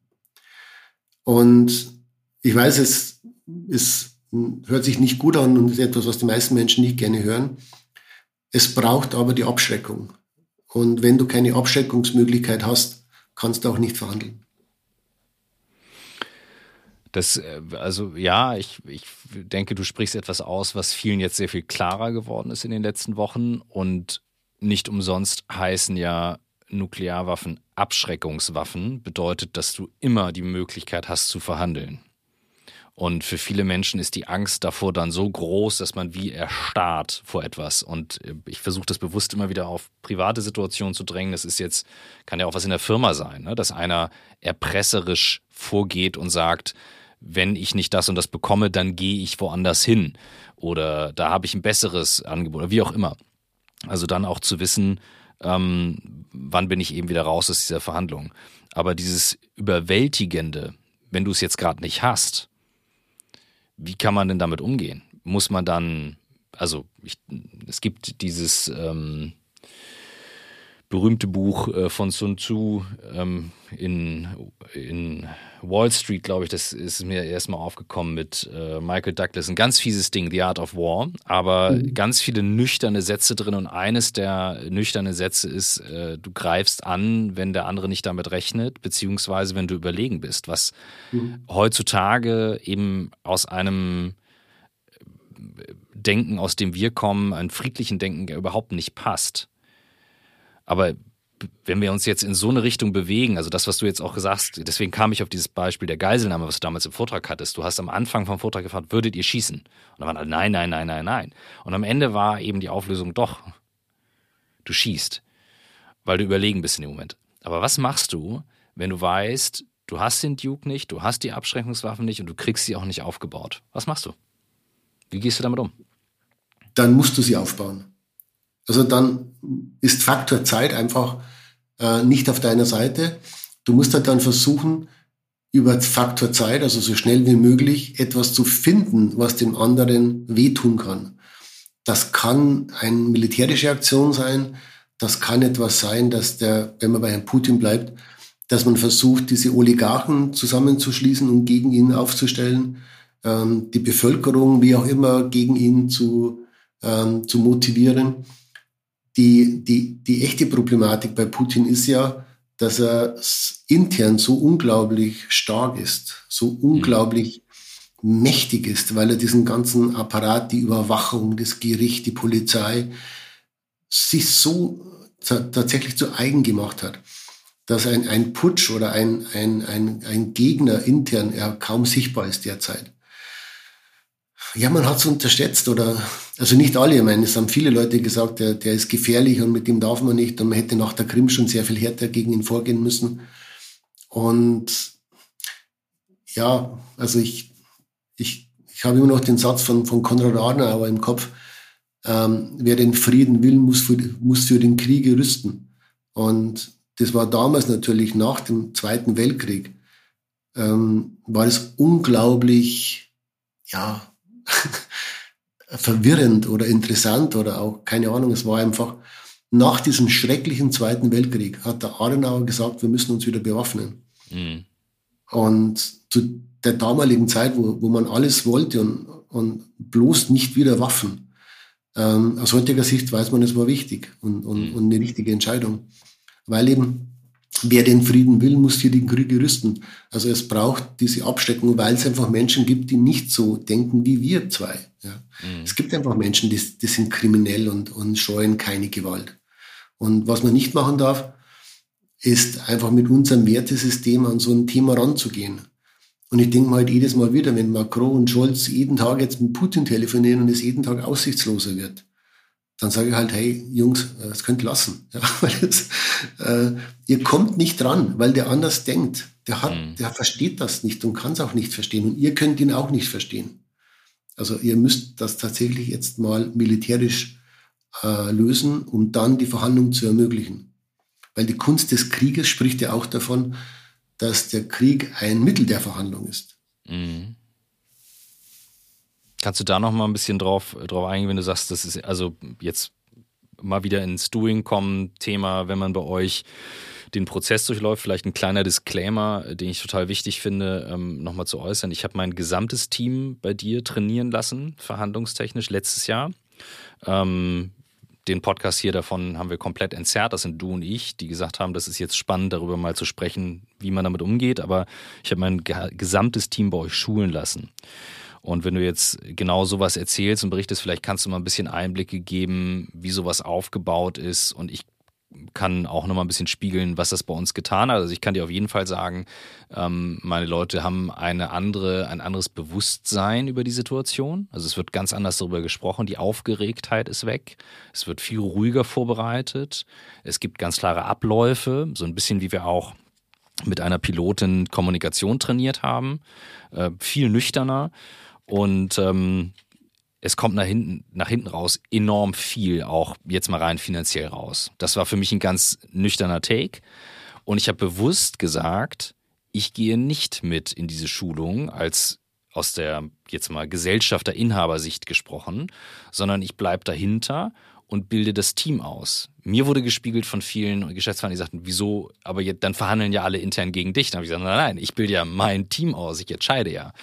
Und ich weiß, es, es hört sich nicht gut an und ist etwas, was die meisten Menschen nicht gerne hören. Es braucht aber die Abschreckung. Und wenn du keine Abschreckungsmöglichkeit hast, kannst du auch nicht verhandeln. Das, äh, also ja, ich, ich denke, du sprichst etwas aus, was vielen jetzt sehr viel klarer geworden ist in den letzten Wochen. Und nicht umsonst heißen ja Nuklearwaffen Abschreckungswaffen, bedeutet, dass du immer die Möglichkeit hast zu verhandeln. Und für viele Menschen ist die Angst davor dann so groß, dass man wie erstarrt vor etwas. Und äh, ich versuche das bewusst immer wieder auf private Situationen zu drängen. Das ist jetzt, kann ja auch was in der Firma sein, ne? dass einer erpresserisch vorgeht und sagt, wenn ich nicht das und das bekomme, dann gehe ich woanders hin. Oder da habe ich ein besseres Angebot oder wie auch immer. Also dann auch zu wissen, ähm, wann bin ich eben wieder raus aus dieser Verhandlung. Aber dieses Überwältigende, wenn du es jetzt gerade nicht hast, wie kann man denn damit umgehen? Muss man dann, also ich, es gibt dieses ähm, berühmte Buch äh, von Sun Tzu ähm, in, in Wall Street, glaube ich, das ist mir erstmal aufgekommen mit äh, Michael Douglas. Ein ganz fieses Ding, The Art of War, aber mhm. ganz viele nüchterne Sätze drin und eines der nüchternen Sätze ist, äh, du greifst an, wenn der andere nicht damit rechnet, beziehungsweise wenn du überlegen bist, was mhm. heutzutage eben aus einem Denken, aus dem wir kommen, ein friedlichen Denken überhaupt nicht passt. Aber wenn wir uns jetzt in so eine Richtung bewegen, also das, was du jetzt auch gesagt hast, deswegen kam ich auf dieses Beispiel der Geiselnahme, was du damals im Vortrag hattest. Du hast am Anfang vom Vortrag gefragt, würdet ihr schießen? Und dann waren alle, nein, nein, nein, nein, nein. Und am Ende war eben die Auflösung doch, du schießt, weil du überlegen bist in dem Moment. Aber was machst du, wenn du weißt, du hast den Duke nicht, du hast die Abschreckungswaffen nicht und du kriegst sie auch nicht aufgebaut? Was machst du? Wie gehst du damit um? Dann musst du sie aufbauen. Also dann ist Faktor Zeit einfach äh, nicht auf deiner Seite. Du musst halt dann versuchen, über Faktor Zeit, also so schnell wie möglich, etwas zu finden, was dem anderen wehtun kann. Das kann eine militärische Aktion sein. Das kann etwas sein, dass der, wenn man bei Herrn Putin bleibt, dass man versucht, diese Oligarchen zusammenzuschließen und gegen ihn aufzustellen, ähm, die Bevölkerung, wie auch immer, gegen ihn zu, ähm, zu motivieren die, die, die echte Problematik bei Putin ist ja, dass er intern so unglaublich stark ist, so unglaublich mhm. mächtig ist, weil er diesen ganzen Apparat, die Überwachung, das Gericht, die Polizei, sich so tatsächlich zu eigen gemacht hat, dass ein, ein Putsch oder ein, ein, ein, ein Gegner intern ja kaum sichtbar ist derzeit. Ja, man hat es unterschätzt oder, also nicht alle, ich meine, es haben viele Leute gesagt, der, der ist gefährlich und mit dem darf man nicht und man hätte nach der Krim schon sehr viel härter gegen ihn vorgehen müssen. Und ja, also ich, ich, ich habe immer noch den Satz von, von Konrad Adenauer im Kopf, ähm, wer den Frieden will, muss für, muss für den Krieg rüsten. Und das war damals natürlich nach dem Zweiten Weltkrieg, ähm, war es unglaublich, ja, (laughs) verwirrend oder interessant oder auch, keine Ahnung, es war einfach, nach diesem schrecklichen Zweiten Weltkrieg hat der Adenauer gesagt, wir müssen uns wieder bewaffnen. Mhm. Und zu der damaligen Zeit, wo, wo man alles wollte und, und bloß nicht wieder Waffen, ähm, aus heutiger Sicht weiß man, es war wichtig und, und, mhm. und eine richtige Entscheidung. Weil eben wer den Frieden will, muss hier den Krieg rüsten. Also es braucht diese Absteckung, weil es einfach Menschen gibt, die nicht so denken wie wir zwei. Ja. Mhm. Es gibt einfach Menschen, die, die sind kriminell und, und scheuen keine Gewalt. Und was man nicht machen darf, ist einfach mit unserem Wertesystem an so ein Thema ranzugehen. Und ich denke mal halt jedes Mal wieder, wenn Macron und Scholz jeden Tag jetzt mit Putin telefonieren und es jeden Tag aussichtsloser wird, dann sage ich halt, hey Jungs, äh, das könnt ihr lassen. (laughs) Ja, das, äh, ihr kommt nicht dran, weil der anders denkt. Der, hat, mhm. der versteht das nicht und kann es auch nicht verstehen. Und ihr könnt ihn auch nicht verstehen. Also ihr müsst das tatsächlich jetzt mal militärisch äh, lösen, um dann die Verhandlungen zu ermöglichen. Weil die Kunst des Krieges spricht ja auch davon, dass der Krieg ein Mittel der Verhandlung ist. Mhm. Kannst du da noch mal ein bisschen drauf, drauf eingehen, wenn du sagst, das ist also jetzt mal wieder ins Doing kommen, Thema, wenn man bei euch den Prozess durchläuft, vielleicht ein kleiner Disclaimer, den ich total wichtig finde, ähm, nochmal zu äußern. Ich habe mein gesamtes Team bei dir trainieren lassen, verhandlungstechnisch, letztes Jahr. Ähm, den Podcast hier davon haben wir komplett entzerrt. Das sind du und ich, die gesagt haben, das ist jetzt spannend, darüber mal zu sprechen, wie man damit umgeht. Aber ich habe mein gesamtes Team bei euch schulen lassen. Und wenn du jetzt genau sowas erzählst und berichtest, vielleicht kannst du mal ein bisschen Einblicke geben, wie sowas aufgebaut ist. Und ich kann auch nochmal ein bisschen spiegeln, was das bei uns getan hat. Also ich kann dir auf jeden Fall sagen, ähm, meine Leute haben eine andere, ein anderes Bewusstsein über die Situation. Also es wird ganz anders darüber gesprochen. Die Aufgeregtheit ist weg. Es wird viel ruhiger vorbereitet. Es gibt ganz klare Abläufe, so ein bisschen wie wir auch mit einer Pilotin Kommunikation trainiert haben. Äh, viel nüchterner. Und ähm, es kommt nach hinten, nach hinten raus enorm viel, auch jetzt mal rein finanziell raus. Das war für mich ein ganz nüchterner Take. Und ich habe bewusst gesagt, ich gehe nicht mit in diese Schulung als aus der jetzt mal Gesellschafter Inhabersicht gesprochen, sondern ich bleibe dahinter und bilde das Team aus. Mir wurde gespiegelt von vielen Geschäftsführern, die sagten, wieso, aber jetzt, dann verhandeln ja alle intern gegen dich. Dann habe ich gesagt, nein, nein, ich bilde ja mein Team aus, ich entscheide ja.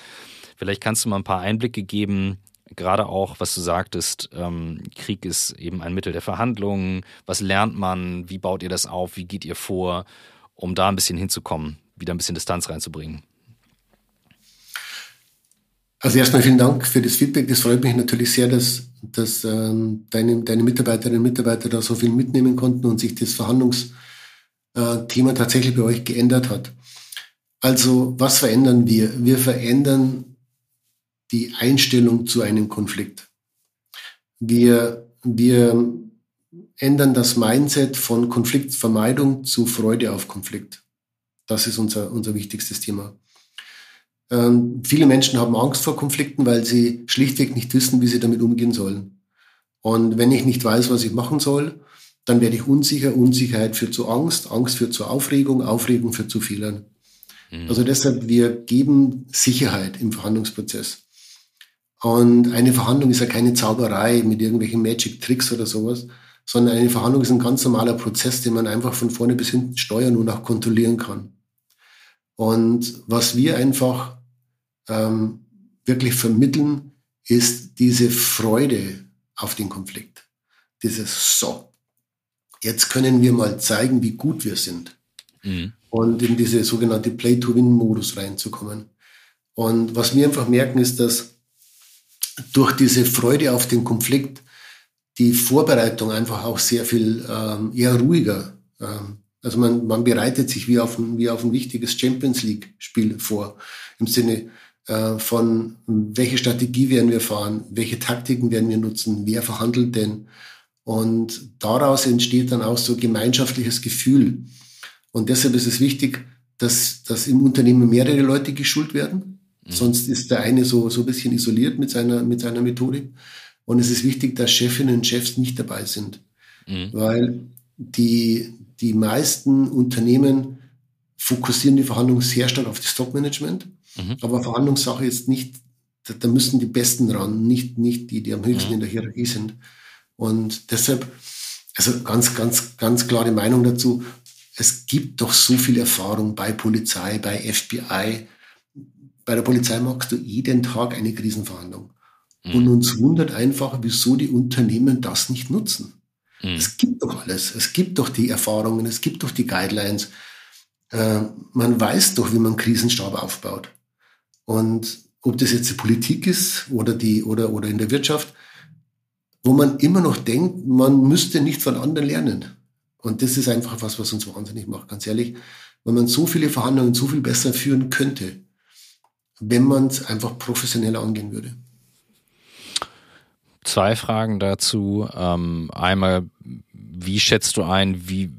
Vielleicht kannst du mal ein paar Einblicke geben, gerade auch, was du sagtest, ähm, Krieg ist eben ein Mittel der Verhandlungen. Was lernt man? Wie baut ihr das auf? Wie geht ihr vor, um da ein bisschen hinzukommen, wieder ein bisschen Distanz reinzubringen? Also erstmal vielen Dank für das Feedback. Das freut mich natürlich sehr, dass, dass ähm, deine, deine Mitarbeiterinnen und Mitarbeiter da so viel mitnehmen konnten und sich das Verhandlungsthema tatsächlich bei euch geändert hat. Also was verändern wir? Wir verändern die Einstellung zu einem Konflikt. Wir, wir ändern das Mindset von Konfliktvermeidung zu Freude auf Konflikt. Das ist unser, unser wichtigstes Thema. Ähm, viele Menschen haben Angst vor Konflikten, weil sie schlichtweg nicht wissen, wie sie damit umgehen sollen. Und wenn ich nicht weiß, was ich machen soll, dann werde ich unsicher. Unsicherheit führt zu Angst, Angst führt zu Aufregung, Aufregung führt zu Fehlern. Mhm. Also deshalb, wir geben Sicherheit im Verhandlungsprozess. Und eine Verhandlung ist ja keine Zauberei mit irgendwelchen Magic Tricks oder sowas, sondern eine Verhandlung ist ein ganz normaler Prozess, den man einfach von vorne bis hinten steuern und auch kontrollieren kann. Und was wir einfach ähm, wirklich vermitteln, ist diese Freude auf den Konflikt. Dieses So. Jetzt können wir mal zeigen, wie gut wir sind. Mhm. Und in diese sogenannte Play-to-Win-Modus reinzukommen. Und was wir einfach merken, ist, dass durch diese Freude auf den Konflikt die Vorbereitung einfach auch sehr viel ähm, eher ruhiger. Ähm, also man, man bereitet sich wie auf, ein, wie auf ein wichtiges Champions League-Spiel vor. Im Sinne äh, von, welche Strategie werden wir fahren, welche Taktiken werden wir nutzen, wer verhandelt denn. Und daraus entsteht dann auch so gemeinschaftliches Gefühl. Und deshalb ist es wichtig, dass, dass im Unternehmen mehrere Leute geschult werden Mhm. Sonst ist der eine so, so ein bisschen isoliert mit seiner, mit seiner Methodik. Und es ist wichtig, dass Chefinnen und Chefs nicht dabei sind. Mhm. Weil die, die meisten Unternehmen fokussieren die Verhandlungen sehr stark auf das Top-Management. Mhm. Aber Verhandlungssache ist nicht, da, da, müssen die Besten ran, nicht, nicht die, die am höchsten mhm. in der Hierarchie sind. Und deshalb, also ganz, ganz, ganz klare Meinung dazu. Es gibt doch so viel Erfahrung bei Polizei, bei FBI, bei der Polizei machst du jeden Tag eine Krisenverhandlung. Mhm. Und uns wundert einfach, wieso die Unternehmen das nicht nutzen. Mhm. Es gibt doch alles. Es gibt doch die Erfahrungen, es gibt doch die Guidelines. Äh, man weiß doch, wie man Krisenstab aufbaut. Und ob das jetzt die Politik ist oder die, oder, oder in der Wirtschaft, wo man immer noch denkt, man müsste nicht von anderen lernen. Und das ist einfach was, was uns wahnsinnig macht, ganz ehrlich. Wenn man so viele Verhandlungen so viel besser führen könnte, wenn man es einfach professionell angehen würde. Zwei Fragen dazu. Ähm, einmal, wie schätzt du ein, wie,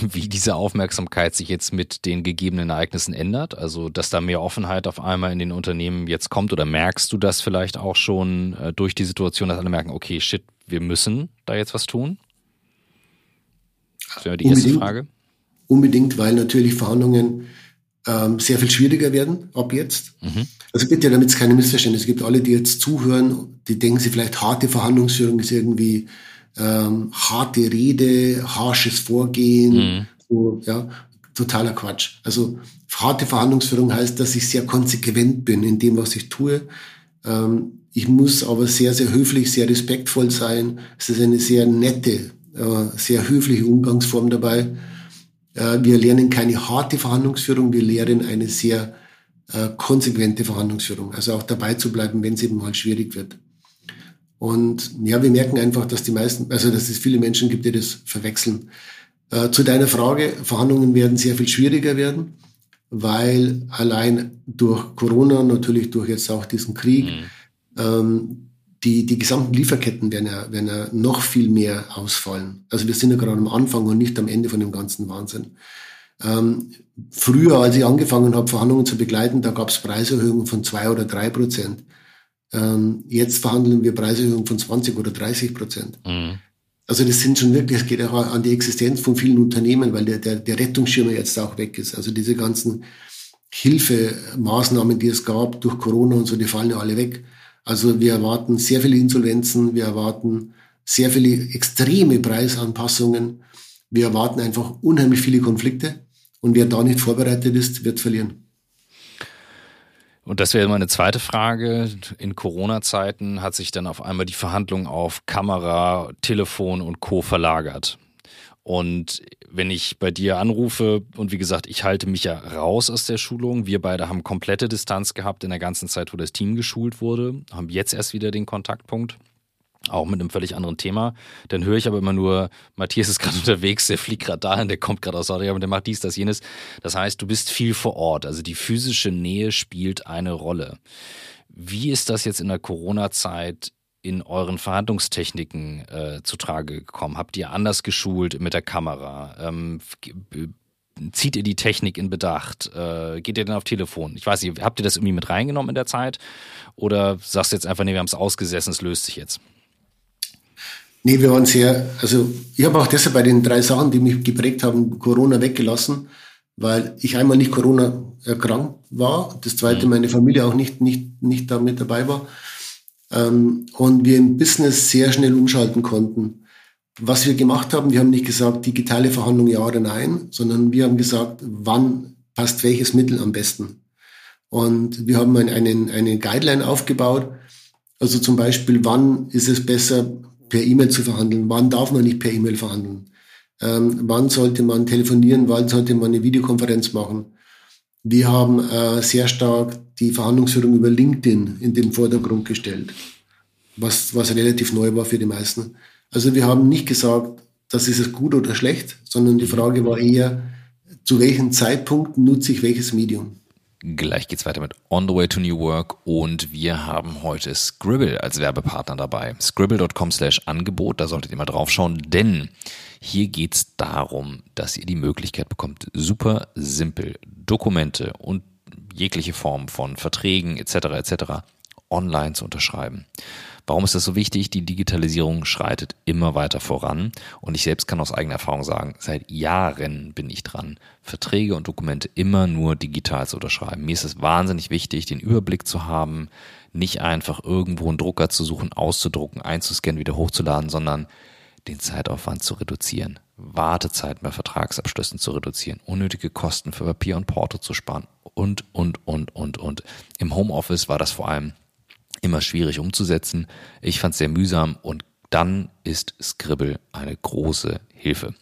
wie diese Aufmerksamkeit sich jetzt mit den gegebenen Ereignissen ändert? Also, dass da mehr Offenheit auf einmal in den Unternehmen jetzt kommt oder merkst du das vielleicht auch schon äh, durch die Situation, dass alle merken, okay, shit, wir müssen da jetzt was tun? Das wäre die unbedingt, erste Frage. Unbedingt, weil natürlich Verhandlungen ähm, sehr viel schwieriger werden ab jetzt. Mhm. Also bitte, damit es keine Missverständnisse gibt, alle, die jetzt zuhören, die denken sie vielleicht, harte Verhandlungsführung ist irgendwie ähm, harte Rede, harsches Vorgehen, mhm. so, ja, totaler Quatsch. Also harte Verhandlungsführung heißt, dass ich sehr konsequent bin in dem, was ich tue. Ähm, ich muss aber sehr, sehr höflich, sehr respektvoll sein. Es ist eine sehr nette, äh, sehr höfliche Umgangsform dabei. Äh, wir lernen keine harte Verhandlungsführung, wir lernen eine sehr äh, konsequente Verhandlungsführung. Also auch dabei zu bleiben, wenn es eben mal schwierig wird. Und ja, wir merken einfach, dass die meisten, also dass es viele Menschen gibt, die das verwechseln. Äh, zu deiner Frage, Verhandlungen werden sehr viel schwieriger werden, weil allein durch Corona, natürlich durch jetzt auch diesen Krieg, mhm. ähm, die, die gesamten Lieferketten werden ja, werden ja noch viel mehr ausfallen. Also wir sind ja gerade am Anfang und nicht am Ende von dem ganzen Wahnsinn. Ähm, früher, als ich angefangen habe, Verhandlungen zu begleiten, da gab es Preiserhöhungen von zwei oder drei Prozent. Ähm, jetzt verhandeln wir Preiserhöhungen von 20 oder 30 Prozent. Mhm. Also das sind schon wirklich, es geht auch an die Existenz von vielen Unternehmen, weil der, der, der Rettungsschirm jetzt auch weg ist. Also diese ganzen Hilfemaßnahmen, die es gab durch Corona und so, die fallen ja alle weg. Also wir erwarten sehr viele Insolvenzen, wir erwarten sehr viele extreme Preisanpassungen, wir erwarten einfach unheimlich viele Konflikte und wer da nicht vorbereitet ist, wird verlieren. Und das wäre meine zweite Frage. In Corona-Zeiten hat sich dann auf einmal die Verhandlung auf Kamera, Telefon und Co. verlagert. Und wenn ich bei dir anrufe, und wie gesagt, ich halte mich ja raus aus der Schulung, wir beide haben komplette Distanz gehabt in der ganzen Zeit, wo das Team geschult wurde, haben jetzt erst wieder den Kontaktpunkt auch mit einem völlig anderen Thema. Dann höre ich aber immer nur, Matthias ist gerade (laughs) unterwegs, der fliegt gerade dahin, der kommt gerade aus Saudi, und der macht dies, das, jenes. Das heißt, du bist viel vor Ort. Also die physische Nähe spielt eine Rolle. Wie ist das jetzt in der Corona-Zeit in euren Verhandlungstechniken äh, zutrage gekommen? Habt ihr anders geschult mit der Kamera? Ähm, zieht ihr die Technik in Bedacht? Äh, geht ihr denn auf Telefon? Ich weiß nicht, habt ihr das irgendwie mit reingenommen in der Zeit? Oder sagst du jetzt einfach, nee, wir haben es ausgesessen, es löst sich jetzt? Nee, wir waren sehr, also ich habe auch deshalb bei den drei Sachen, die mich geprägt haben, Corona weggelassen, weil ich einmal nicht Corona erkrankt war, das zweite mhm. meine Familie auch nicht, nicht, nicht da mit dabei war ähm, und wir im Business sehr schnell umschalten konnten. Was wir gemacht haben, wir haben nicht gesagt, digitale Verhandlung ja oder nein, sondern wir haben gesagt, wann passt welches Mittel am besten. Und wir haben einen, eine Guideline aufgebaut, also zum Beispiel, wann ist es besser, per E-Mail zu verhandeln. Wann darf man nicht per E-Mail verhandeln? Ähm, wann sollte man telefonieren? Wann sollte man eine Videokonferenz machen? Wir haben äh, sehr stark die Verhandlungsführung über LinkedIn in den Vordergrund gestellt, was, was relativ neu war für die meisten. Also wir haben nicht gesagt, das ist es gut oder schlecht, sondern die Frage war eher, zu welchem Zeitpunkt nutze ich welches Medium? Gleich geht's weiter mit On the Way to New Work und wir haben heute Scribble als Werbepartner dabei. Scribble.com slash Angebot, da solltet ihr mal draufschauen, denn hier geht's darum, dass ihr die Möglichkeit bekommt, super simpel Dokumente und jegliche Form von Verträgen etc. etc. online zu unterschreiben. Warum ist das so wichtig? Die Digitalisierung schreitet immer weiter voran und ich selbst kann aus eigener Erfahrung sagen, seit Jahren bin ich dran, Verträge und Dokumente immer nur digital zu unterschreiben. Mir ist es wahnsinnig wichtig, den Überblick zu haben, nicht einfach irgendwo einen Drucker zu suchen, auszudrucken, einzuscannen, wieder hochzuladen, sondern den Zeitaufwand zu reduzieren, Wartezeiten bei Vertragsabschlüssen zu reduzieren, unnötige Kosten für Papier und Porto zu sparen und, und, und, und, und. Im Homeoffice war das vor allem immer schwierig umzusetzen. Ich fand es sehr mühsam und dann ist Scribble eine große Hilfe.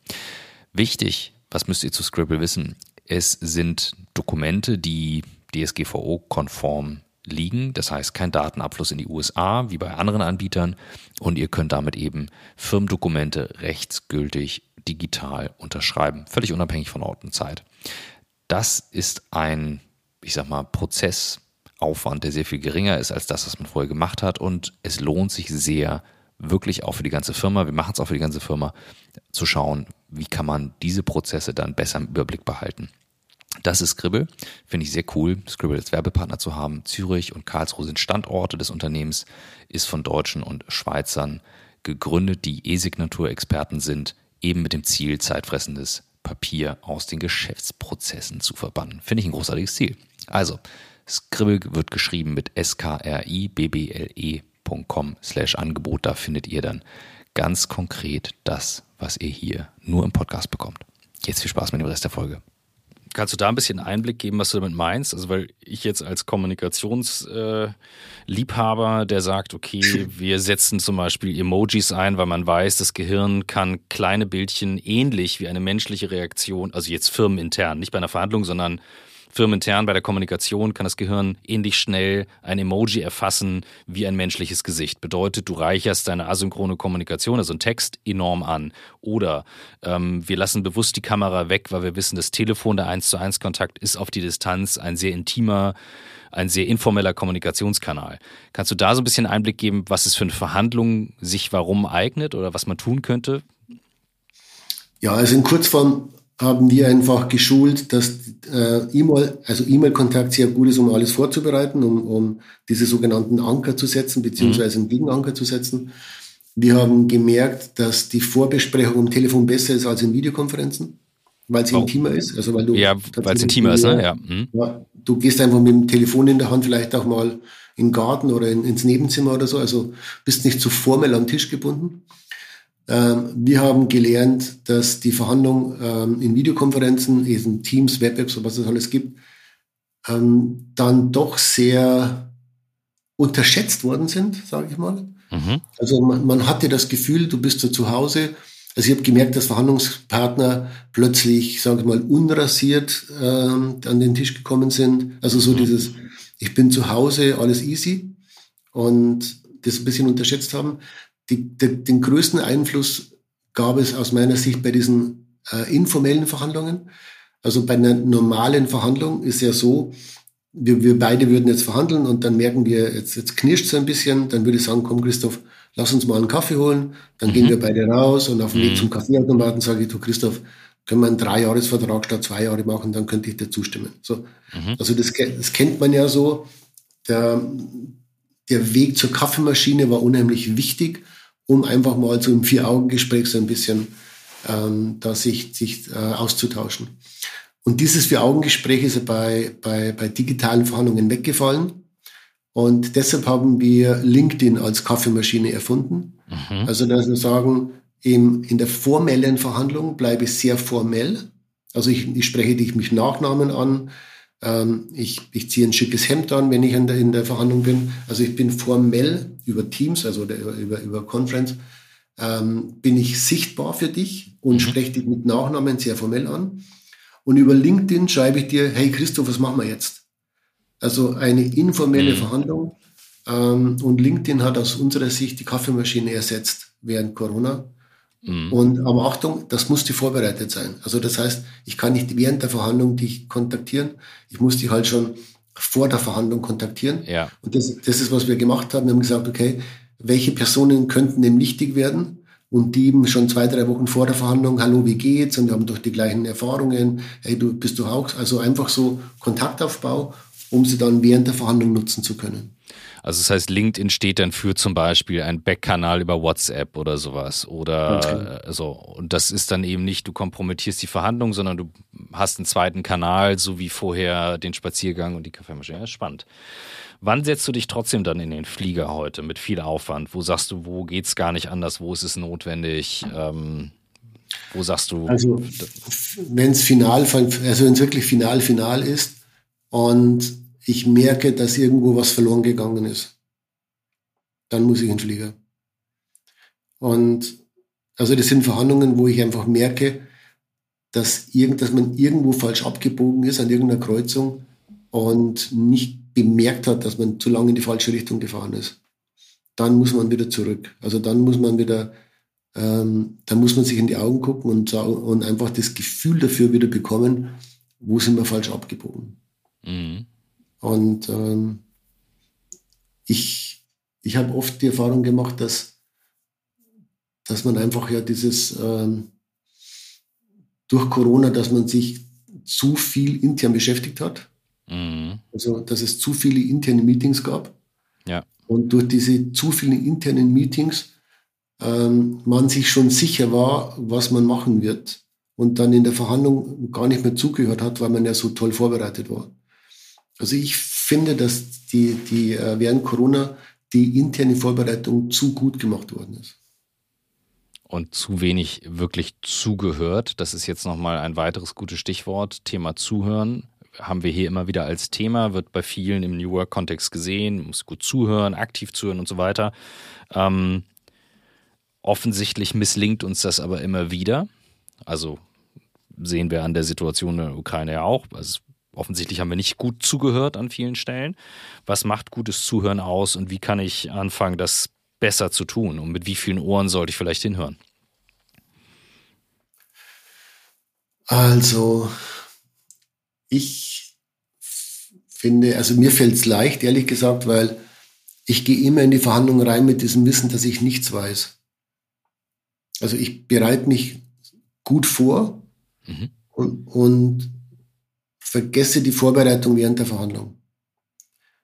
Wichtig, was müsst ihr zu Scribble wissen? Es sind Dokumente, die DSGVO-konform liegen. Das heißt, kein Datenabfluss in die USA wie bei anderen Anbietern. Und ihr könnt damit eben Firmendokumente rechtsgültig digital unterschreiben, völlig unabhängig von Ort und Zeit. Das ist ein, ich sag mal, Prozess, Aufwand, der sehr viel geringer ist als das, was man vorher gemacht hat. Und es lohnt sich sehr, wirklich auch für die ganze Firma, wir machen es auch für die ganze Firma, zu schauen, wie kann man diese Prozesse dann besser im Überblick behalten. Das ist Scribble, finde ich sehr cool, Scribble als Werbepartner zu haben. Zürich und Karlsruhe sind Standorte des Unternehmens, ist von Deutschen und Schweizern gegründet, die E-Signatur-Experten sind, eben mit dem Ziel, zeitfressendes Papier aus den Geschäftsprozessen zu verbannen. Finde ich ein großartiges Ziel. Also, Scribble wird geschrieben mit skribble.com slash Angebot. Da findet ihr dann ganz konkret das, was ihr hier nur im Podcast bekommt. Jetzt viel Spaß mit dem Rest der Folge. Kannst du da ein bisschen Einblick geben, was du damit meinst? Also, weil ich jetzt als Kommunikationsliebhaber, äh, der sagt, okay, (laughs) wir setzen zum Beispiel Emojis ein, weil man weiß, das Gehirn kann kleine Bildchen ähnlich wie eine menschliche Reaktion, also jetzt firmenintern, nicht bei einer Verhandlung, sondern Firmenintern bei der Kommunikation kann das Gehirn ähnlich schnell ein Emoji erfassen wie ein menschliches Gesicht. Bedeutet, du reicherst deine asynchrone Kommunikation, also ein Text, enorm an. Oder ähm, wir lassen bewusst die Kamera weg, weil wir wissen, das Telefon, der 1 zu 1 Kontakt ist auf die Distanz ein sehr intimer, ein sehr informeller Kommunikationskanal. Kannst du da so ein bisschen Einblick geben, was es für eine Verhandlung sich warum eignet oder was man tun könnte? Ja, also in Kurzform haben wir einfach geschult, dass äh, E-Mail, also E-Mail-Kontakt sehr gut ist, um alles vorzubereiten, um, um diese sogenannten Anker zu setzen, beziehungsweise einen Gegenanker zu setzen. Wir haben gemerkt, dass die Vorbesprechung am Telefon besser ist als in Videokonferenzen, weil es oh. intimer ist. Also weil du ja, weil es intimer ist, ne? Ja. Mhm. ja. Du gehst einfach mit dem Telefon in der Hand vielleicht auch mal in den Garten oder in, ins Nebenzimmer oder so. Also bist nicht zu formell am Tisch gebunden. Ähm, wir haben gelernt, dass die Verhandlungen ähm, in Videokonferenzen, in Teams, Web-Apps, was es alles gibt, ähm, dann doch sehr unterschätzt worden sind, sage ich mal. Mhm. Also man, man, hatte das Gefühl, du bist so zu Hause. Also ich habe gemerkt, dass Verhandlungspartner plötzlich, sage ich mal, unrasiert ähm, an den Tisch gekommen sind. Also so mhm. dieses, ich bin zu Hause, alles easy. Und das ein bisschen unterschätzt haben die, die, den größten Einfluss gab es aus meiner Sicht bei diesen äh, informellen Verhandlungen. Also bei einer normalen Verhandlung ist ja so, wir, wir beide würden jetzt verhandeln und dann merken wir, jetzt, jetzt knirscht es ein bisschen, dann würde ich sagen, komm Christoph, lass uns mal einen Kaffee holen, dann mhm. gehen wir beide raus und auf dem Weg mhm. zum Kaffeeautomaten sage ich, du Christoph, können wir einen Dreijahresvertrag statt zwei Jahre machen, dann könnte ich dir zustimmen. So. Mhm. Also das, das kennt man ja so. Der, der Weg zur Kaffeemaschine war unheimlich wichtig um einfach mal so im Vier-Augen-Gespräch so ein bisschen ähm, da sich, sich äh, auszutauschen. Und dieses Vier-Augen-Gespräch ist ja bei, bei, bei digitalen Verhandlungen weggefallen. Und deshalb haben wir LinkedIn als Kaffeemaschine erfunden. Mhm. Also, dass wir sagen, im, in der formellen Verhandlung bleibe ich sehr formell. Also ich, ich spreche dich mit Nachnamen an, ähm, ich, ich ziehe ein schickes Hemd an, wenn ich in der, in der Verhandlung bin. Also ich bin formell über Teams, also über, über Conference, ähm, bin ich sichtbar für dich und mhm. spreche dich mit Nachnamen sehr formell an. Und über LinkedIn schreibe ich dir, hey Christoph, was machen wir jetzt? Also eine informelle mhm. Verhandlung. Ähm, und LinkedIn hat aus unserer Sicht die Kaffeemaschine ersetzt während Corona. Mhm. Und aber Achtung, das musste vorbereitet sein. Also das heißt, ich kann nicht während der Verhandlung dich kontaktieren. Ich muss dich halt schon vor der Verhandlung kontaktieren. Ja. Und das, das ist, was wir gemacht haben. Wir haben gesagt, okay, welche Personen könnten dem wichtig werden? Und die eben schon zwei, drei Wochen vor der Verhandlung, hallo, wie geht's? Und wir haben doch die gleichen Erfahrungen. Hey, du bist du auch? Also einfach so Kontaktaufbau, um sie dann während der Verhandlung nutzen zu können. Also das heißt, LinkedIn steht dann für zum Beispiel einen Backkanal über WhatsApp oder sowas. Oder okay. so. Und das ist dann eben nicht, du kompromittierst die Verhandlung, sondern du hast einen zweiten Kanal, so wie vorher den Spaziergang und die Kaffeemaschine. Ja, spannend. Wann setzt du dich trotzdem dann in den Flieger heute mit viel Aufwand? Wo sagst du, wo geht's gar nicht anders? Wo ist es notwendig? Ähm, wo sagst du? Also, wenn es final, also wenn es wirklich final, final ist und ich merke, dass irgendwo was verloren gegangen ist, dann muss ich in den Flieger. Und also das sind Verhandlungen, wo ich einfach merke, dass, irgend, dass man irgendwo falsch abgebogen ist an irgendeiner Kreuzung und nicht bemerkt hat, dass man zu lange in die falsche Richtung gefahren ist. Dann muss man wieder zurück. Also dann muss man wieder, ähm, dann muss man sich in die Augen gucken und, und einfach das Gefühl dafür wieder bekommen, wo sind wir falsch abgebogen. Mhm. Und ähm, ich, ich habe oft die Erfahrung gemacht, dass, dass man einfach ja dieses ähm, durch Corona, dass man sich zu viel intern beschäftigt hat. Mhm. Also, dass es zu viele interne Meetings gab. Ja. Und durch diese zu vielen internen Meetings ähm, man sich schon sicher war, was man machen wird. Und dann in der Verhandlung gar nicht mehr zugehört hat, weil man ja so toll vorbereitet war. Also ich finde, dass die, die äh, während Corona die interne Vorbereitung zu gut gemacht worden ist. und zu wenig wirklich zugehört. Das ist jetzt nochmal ein weiteres gutes Stichwort. Thema Zuhören haben wir hier immer wieder als Thema, wird bei vielen im New Work-Kontext gesehen, muss gut zuhören, aktiv zuhören und so weiter. Ähm, offensichtlich misslingt uns das aber immer wieder. Also sehen wir an der Situation in der Ukraine ja auch. Also offensichtlich haben wir nicht gut zugehört an vielen Stellen. Was macht gutes Zuhören aus und wie kann ich anfangen, das besser zu tun? Und mit wie vielen Ohren sollte ich vielleicht hinhören? Also, ich finde, also mir fällt es leicht, ehrlich gesagt, weil ich gehe immer in die Verhandlungen rein mit diesem Wissen, dass ich nichts weiß. Also ich bereite mich gut vor mhm. und, und vergesse die Vorbereitung während der Verhandlung.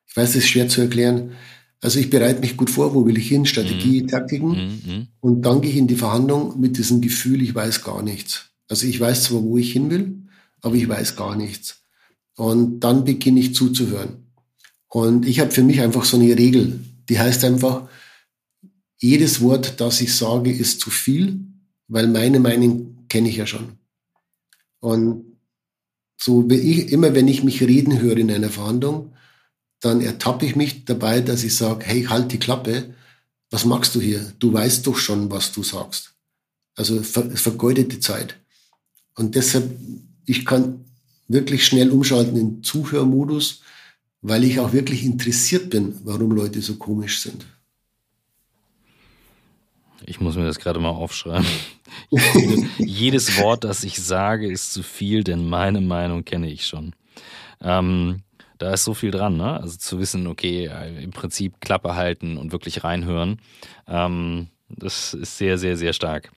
Ich weiß, es ist schwer zu erklären. Also ich bereite mich gut vor, wo will ich hin, Strategie, mhm. Taktiken. Mhm. mhm. Und dann gehe ich in die Verhandlung mit diesem Gefühl, ich weiß gar nichts. Also ich weiß zwar, wo ich hin will, aber ich weiß gar nichts. Und dann beginne ich zuzuhören. Und ich habe für mich einfach so eine Regel, die heißt einfach, jedes Wort, das ich sage, ist zu viel, weil meine Meinung kenne ich ja schon. Und so wie ich, immer wenn ich mich reden höre in einer Verhandlung, dann ertappe ich mich dabei, dass ich sage, hey, halt die Klappe, was machst du hier? Du weißt doch schon, was du sagst. Also ver vergeudete Zeit. Und deshalb, ich kann wirklich schnell umschalten in Zuhörmodus, weil ich auch wirklich interessiert bin, warum Leute so komisch sind. Ich muss mir das gerade mal aufschreiben. (laughs) jedes, jedes, Wort, das ich sage, ist zu viel, denn meine Meinung kenne ich schon. Ähm, da ist so viel dran, ne? Also zu wissen, okay, im Prinzip Klappe halten und wirklich reinhören. Ähm, das ist sehr, sehr, sehr stark.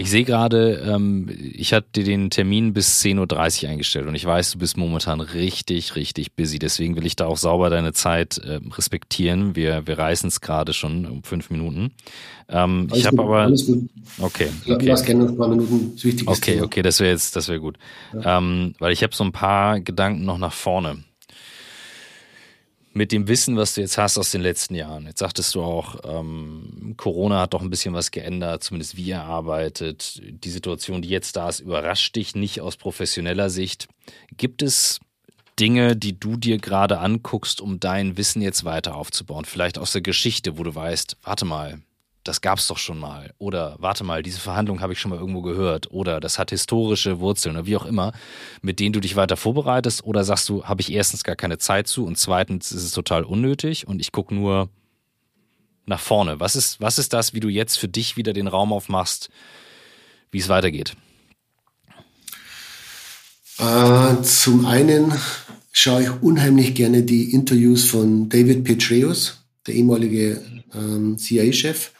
Ich sehe gerade, ähm, ich hatte den Termin bis 10.30 Uhr eingestellt und ich weiß, du bist momentan richtig, richtig busy. Deswegen will ich da auch sauber deine Zeit äh, respektieren. Wir, wir reißen es gerade schon um fünf Minuten. Ähm, ich habe aber. Alles gut. Okay. okay. Du hast gerne noch ein paar Minuten. Das okay, Thema. okay, das wäre jetzt, das wäre gut. Ja. Ähm, weil ich habe so ein paar Gedanken noch nach vorne mit dem Wissen, was du jetzt hast aus den letzten Jahren, jetzt sagtest du auch, ähm, Corona hat doch ein bisschen was geändert, zumindest wie ihr arbeitet. Die Situation, die jetzt da ist, überrascht dich nicht aus professioneller Sicht. Gibt es Dinge, die du dir gerade anguckst, um dein Wissen jetzt weiter aufzubauen? Vielleicht aus der Geschichte, wo du weißt, warte mal, das gab es doch schon mal. Oder warte mal, diese Verhandlung habe ich schon mal irgendwo gehört. Oder das hat historische Wurzeln oder wie auch immer, mit denen du dich weiter vorbereitest. Oder sagst du, habe ich erstens gar keine Zeit zu und zweitens ist es total unnötig und ich gucke nur nach vorne. Was ist, was ist das, wie du jetzt für dich wieder den Raum aufmachst, wie es weitergeht? Äh, zum einen schaue ich unheimlich gerne die Interviews von David Petraeus, der ehemalige ähm, CIA-Chef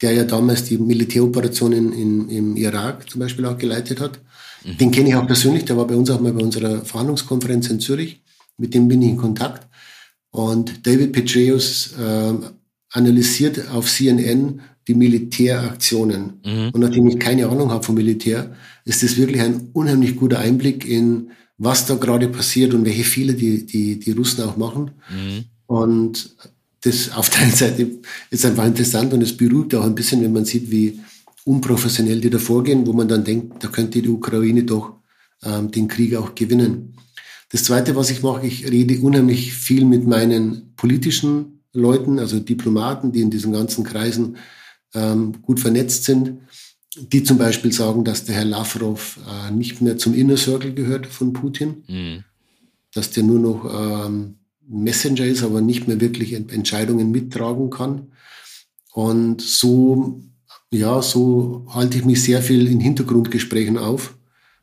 der ja damals die Militäroperationen in, im Irak zum Beispiel auch geleitet hat. Mhm. Den kenne ich auch persönlich, der war bei uns auch mal bei unserer Verhandlungskonferenz in Zürich. Mit dem bin ich in Kontakt. Und David Petraeus äh, analysiert auf CNN die Militäraktionen. Mhm. Und nachdem ich keine Ahnung habe vom Militär, ist das wirklich ein unheimlich guter Einblick in, was da gerade passiert und welche Fehler die, die, die Russen auch machen. Mhm. Und das auf der einen Seite ist einfach interessant und es beruhigt auch ein bisschen, wenn man sieht, wie unprofessionell die da vorgehen, wo man dann denkt, da könnte die Ukraine doch ähm, den Krieg auch gewinnen. Das Zweite, was ich mache, ich rede unheimlich viel mit meinen politischen Leuten, also Diplomaten, die in diesen ganzen Kreisen ähm, gut vernetzt sind, die zum Beispiel sagen, dass der Herr Lavrov äh, nicht mehr zum Inner Circle gehört von Putin, mhm. dass der nur noch ähm, Messenger ist, aber nicht mehr wirklich Entscheidungen mittragen kann. Und so, ja, so halte ich mich sehr viel in Hintergrundgesprächen auf,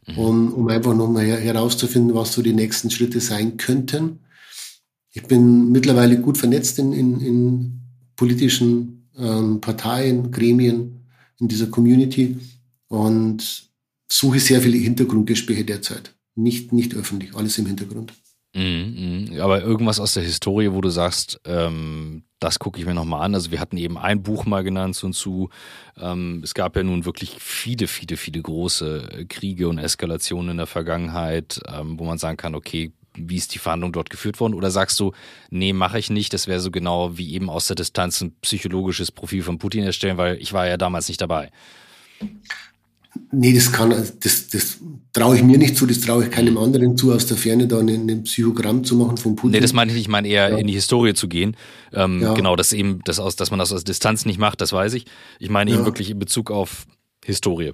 mhm. um, um einfach nochmal her herauszufinden, was so die nächsten Schritte sein könnten. Ich bin mittlerweile gut vernetzt in, in, in politischen ähm, Parteien, Gremien, in dieser Community und suche sehr viele Hintergrundgespräche derzeit. Nicht, nicht öffentlich, alles im Hintergrund. Mhm, mhm. Aber irgendwas aus der Historie, wo du sagst, ähm, das gucke ich mir nochmal an. Also wir hatten eben ein Buch mal genannt und zu. Ähm, es gab ja nun wirklich viele, viele, viele große äh, Kriege und Eskalationen in der Vergangenheit, ähm, wo man sagen kann, okay, wie ist die Verhandlung dort geführt worden? Oder sagst du, nee, mache ich nicht, das wäre so genau wie eben aus der Distanz ein psychologisches Profil von Putin erstellen, weil ich war ja damals nicht dabei. Nee, das kann, das, das traue ich mir nicht zu, das traue ich keinem anderen zu, aus der Ferne da ein Psychogramm zu machen von Putin. Nee, das meine ich nicht, ich meine eher ja. in die Historie zu gehen. Ähm, ja. Genau, dass eben, das aus, dass man das aus Distanz nicht macht, das weiß ich. Ich meine ja. eben wirklich in Bezug auf Historie.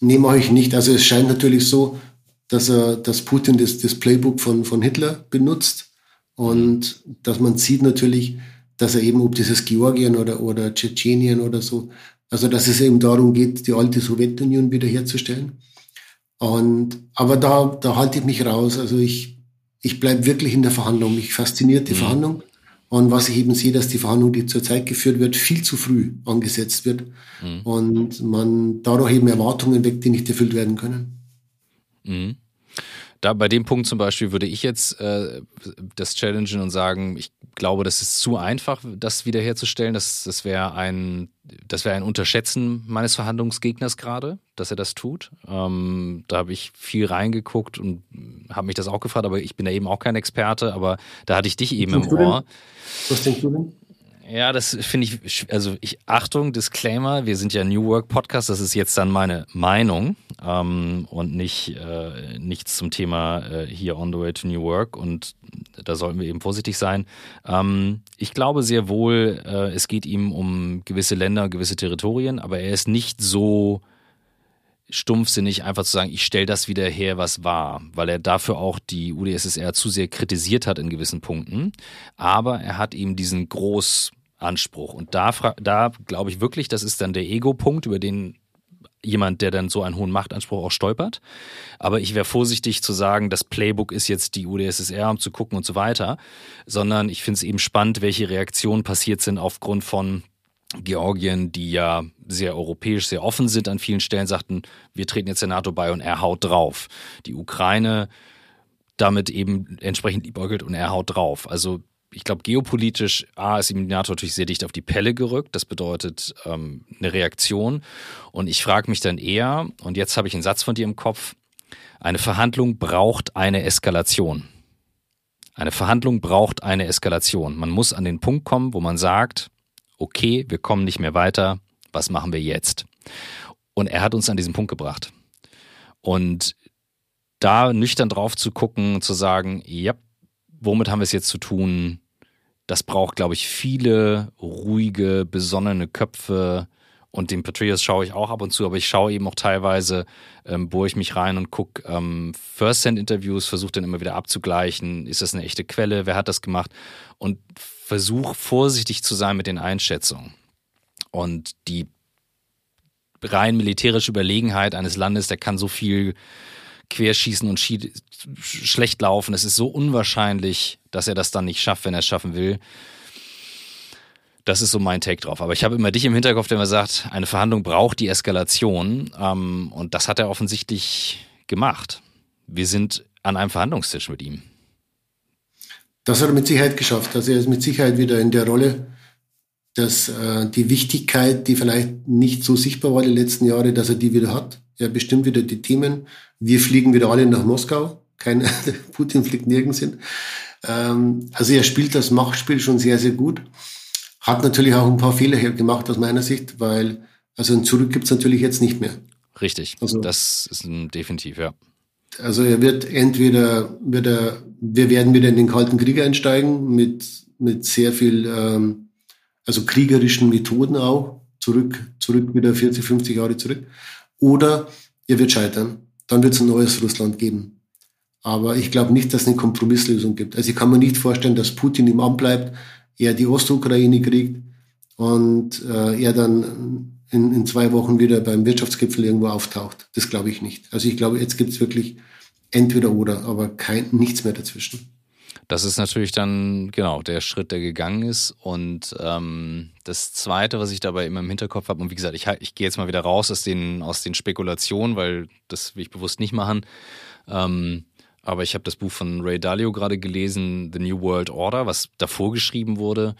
Nee, mache ich nicht. Also es scheint natürlich so, dass er, dass Putin das, das Playbook von, von Hitler benutzt und dass man sieht natürlich, dass er eben, ob dieses Georgien oder, oder Tschetschenien oder so, also dass es eben darum geht, die alte Sowjetunion wiederherzustellen. Und, aber da, da halte ich mich raus. Also ich, ich bleibe wirklich in der Verhandlung. Mich fasziniert die mhm. Verhandlung. Und was ich eben sehe, dass die Verhandlung, die zurzeit geführt wird, viel zu früh angesetzt wird. Mhm. Und man dadurch eben Erwartungen weckt, die nicht erfüllt werden können. Mhm. Da bei dem Punkt zum Beispiel würde ich jetzt äh, das challengen und sagen, ich glaube, das ist zu einfach, das wiederherzustellen. Das, das wäre ein, das wäre ein Unterschätzen meines Verhandlungsgegners gerade, dass er das tut. Ähm, da habe ich viel reingeguckt und habe mich das auch gefragt, aber ich bin da eben auch kein Experte, aber da hatte ich dich eben im Ohr. Was denkst du denn? Ja, das finde ich, also ich, Achtung, Disclaimer, wir sind ja New Work Podcast, das ist jetzt dann meine Meinung ähm, und nicht äh, nichts zum Thema äh, hier on the way to New Work und da sollten wir eben vorsichtig sein. Ähm, ich glaube sehr wohl, äh, es geht ihm um gewisse Länder, gewisse Territorien, aber er ist nicht so stumpfsinnig einfach zu sagen, ich stelle das wieder her, was war, weil er dafür auch die UdSSR zu sehr kritisiert hat in gewissen Punkten. Aber er hat eben diesen Großanspruch. Und da, da glaube ich wirklich, das ist dann der Ego-Punkt, über den jemand, der dann so einen hohen Machtanspruch auch stolpert. Aber ich wäre vorsichtig zu sagen, das Playbook ist jetzt die UdSSR, um zu gucken und so weiter, sondern ich finde es eben spannend, welche Reaktionen passiert sind aufgrund von Georgien, die ja sehr europäisch, sehr offen sind an vielen Stellen, sagten, wir treten jetzt der NATO bei und er haut drauf. Die Ukraine damit eben entsprechend liebäugelt und er haut drauf. Also ich glaube, geopolitisch, A, ist ihm die NATO natürlich sehr dicht auf die Pelle gerückt. Das bedeutet ähm, eine Reaktion. Und ich frage mich dann eher, und jetzt habe ich einen Satz von dir im Kopf, eine Verhandlung braucht eine Eskalation. Eine Verhandlung braucht eine Eskalation. Man muss an den Punkt kommen, wo man sagt, okay, wir kommen nicht mehr weiter, was machen wir jetzt? Und er hat uns an diesen Punkt gebracht. Und da nüchtern drauf zu gucken, zu sagen, ja, womit haben wir es jetzt zu tun? Das braucht, glaube ich, viele ruhige, besonnene Köpfe. Und den Patriots schaue ich auch ab und zu, aber ich schaue eben auch teilweise, ähm, bohre ich mich rein und gucke ähm, First-Hand-Interviews, versuche dann immer wieder abzugleichen. Ist das eine echte Quelle? Wer hat das gemacht? Und versuche vorsichtig zu sein mit den Einschätzungen. Und die rein militärische Überlegenheit eines Landes, der kann so viel querschießen und schlecht laufen. Es ist so unwahrscheinlich, dass er das dann nicht schafft, wenn er es schaffen will. Das ist so mein Take drauf. Aber ich habe immer dich im Hinterkopf, der mir sagt, eine Verhandlung braucht die Eskalation. Ähm, und das hat er offensichtlich gemacht. Wir sind an einem Verhandlungstisch mit ihm. Das hat er mit Sicherheit geschafft. Also er ist mit Sicherheit wieder in der Rolle, dass äh, die Wichtigkeit, die vielleicht nicht so sichtbar war die letzten Jahre, dass er die wieder hat. Er bestimmt wieder die Themen. Wir fliegen wieder alle nach Moskau. Kein (laughs) Putin fliegt nirgends hin. Ähm, also er spielt das Machtspiel schon sehr, sehr gut. Hat natürlich auch ein paar Fehler gemacht aus meiner Sicht, weil also ein Zurück gibt's natürlich jetzt nicht mehr. Richtig, also, das ist ein definitiv, ja. Also er wird entweder, wird er, wir werden wieder in den Kalten Krieg einsteigen mit, mit sehr viel, ähm, also kriegerischen Methoden auch, zurück, zurück wieder 40, 50 Jahre zurück. Oder er wird scheitern. Dann wird es ein neues Russland geben. Aber ich glaube nicht, dass es eine Kompromisslösung gibt. Also ich kann mir nicht vorstellen, dass Putin im Amt bleibt, er die Ostukraine kriegt und äh, er dann in, in zwei Wochen wieder beim Wirtschaftsgipfel irgendwo auftaucht. Das glaube ich nicht. Also ich glaube, jetzt gibt es wirklich entweder oder, aber kein, nichts mehr dazwischen. Das ist natürlich dann genau der Schritt, der gegangen ist. Und ähm, das Zweite, was ich dabei immer im Hinterkopf habe, und wie gesagt, ich, ich gehe jetzt mal wieder raus aus den, aus den Spekulationen, weil das will ich bewusst nicht machen. Ähm, aber ich habe das Buch von Ray Dalio gerade gelesen, The New World Order, was davor geschrieben wurde.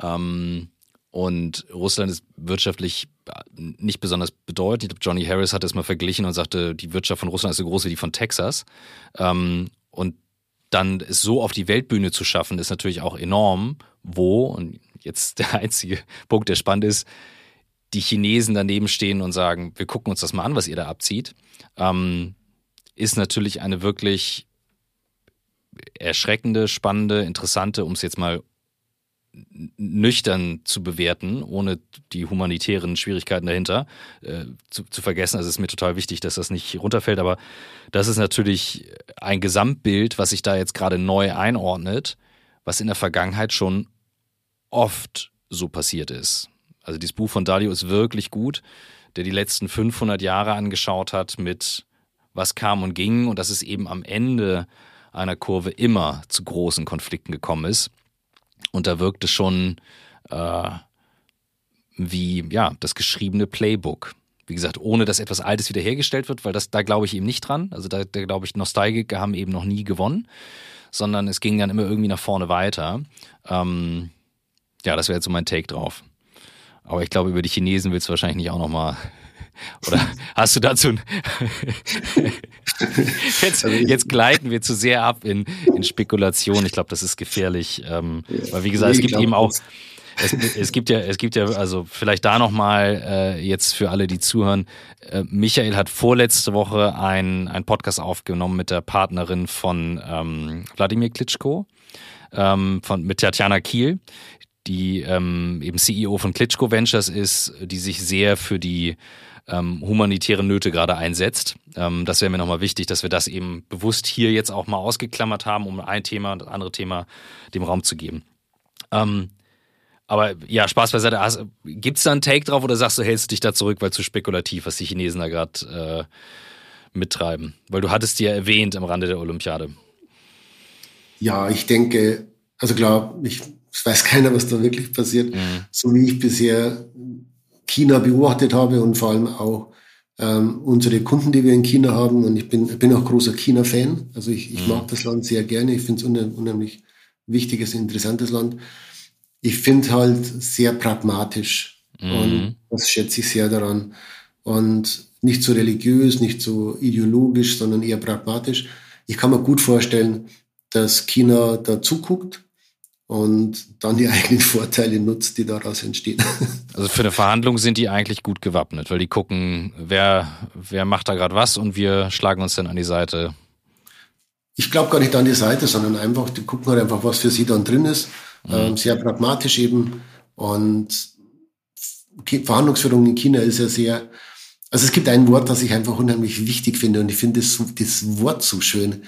Ähm, und Russland ist wirtschaftlich nicht besonders bedeutend. Ich glaube, Johnny Harris hat es mal verglichen und sagte, die Wirtschaft von Russland ist so groß wie die von Texas. Ähm, und dann es so auf die Weltbühne zu schaffen, ist natürlich auch enorm, wo, und jetzt der einzige (laughs) Punkt, der spannend ist, die Chinesen daneben stehen und sagen, wir gucken uns das mal an, was ihr da abzieht, ähm, ist natürlich eine wirklich erschreckende, spannende, interessante, um es jetzt mal nüchtern zu bewerten, ohne die humanitären Schwierigkeiten dahinter äh, zu, zu vergessen. Also es ist mir total wichtig, dass das nicht runterfällt, aber das ist natürlich ein Gesamtbild, was sich da jetzt gerade neu einordnet, was in der Vergangenheit schon oft so passiert ist. Also dieses Buch von Dario ist wirklich gut, der die letzten 500 Jahre angeschaut hat mit was kam und ging und dass es eben am Ende einer Kurve immer zu großen Konflikten gekommen ist. Und da wirkt es schon äh, wie ja das geschriebene Playbook. Wie gesagt, ohne dass etwas Altes wiederhergestellt wird, weil das da glaube ich eben nicht dran. Also da, da glaube ich, Nostalgiker haben eben noch nie gewonnen, sondern es ging dann immer irgendwie nach vorne weiter. Ähm, ja, das wäre jetzt so mein Take drauf. Aber ich glaube, über die Chinesen willst du wahrscheinlich nicht auch noch mal oder hast du dazu ein (laughs) jetzt, also jetzt gleiten wir zu sehr ab in, in Spekulation. Ich glaube, das ist gefährlich. Ähm, weil wie gesagt, es gibt eben auch, es, es, gibt ja, es gibt ja, also vielleicht da nochmal äh, jetzt für alle, die zuhören. Äh, Michael hat vorletzte Woche ein, ein Podcast aufgenommen mit der Partnerin von ähm, Wladimir Klitschko, ähm, von, mit Tatjana Kiel, die ähm, eben CEO von Klitschko Ventures ist, die sich sehr für die ähm, humanitäre Nöte gerade einsetzt. Ähm, das wäre mir nochmal wichtig, dass wir das eben bewusst hier jetzt auch mal ausgeklammert haben, um ein Thema und das andere Thema dem Raum zu geben. Ähm, aber ja, Spaß beiseite. Gibt es da einen Take drauf oder sagst du, hältst du dich da zurück, weil zu spekulativ, was die Chinesen da gerade äh, mittreiben? Weil du hattest die ja erwähnt am Rande der Olympiade. Ja, ich denke, also klar, ich weiß (laughs) keiner, was da wirklich passiert. Mhm. So wie ich bisher China beobachtet habe und vor allem auch ähm, unsere Kunden, die wir in China haben. Und ich bin, bin auch großer China-Fan. Also ich, ich mhm. mag das Land sehr gerne. Ich finde es ein unheimlich wichtiges, interessantes Land. Ich finde halt sehr pragmatisch. Mhm. Und das schätze ich sehr daran. Und nicht so religiös, nicht so ideologisch, sondern eher pragmatisch. Ich kann mir gut vorstellen, dass China da zuguckt und dann die (laughs) eigenen Vorteile nutzt, die daraus entstehen. (laughs) Also für eine Verhandlung sind die eigentlich gut gewappnet, weil die gucken, wer, wer macht da gerade was und wir schlagen uns dann an die Seite. Ich glaube gar nicht an die Seite, sondern einfach, die gucken halt einfach, was für sie dann drin ist. Mhm. Ähm, sehr pragmatisch eben. Und Verhandlungsführung in China ist ja sehr, also es gibt ein Wort, das ich einfach unheimlich wichtig finde und ich finde das, das Wort so schön.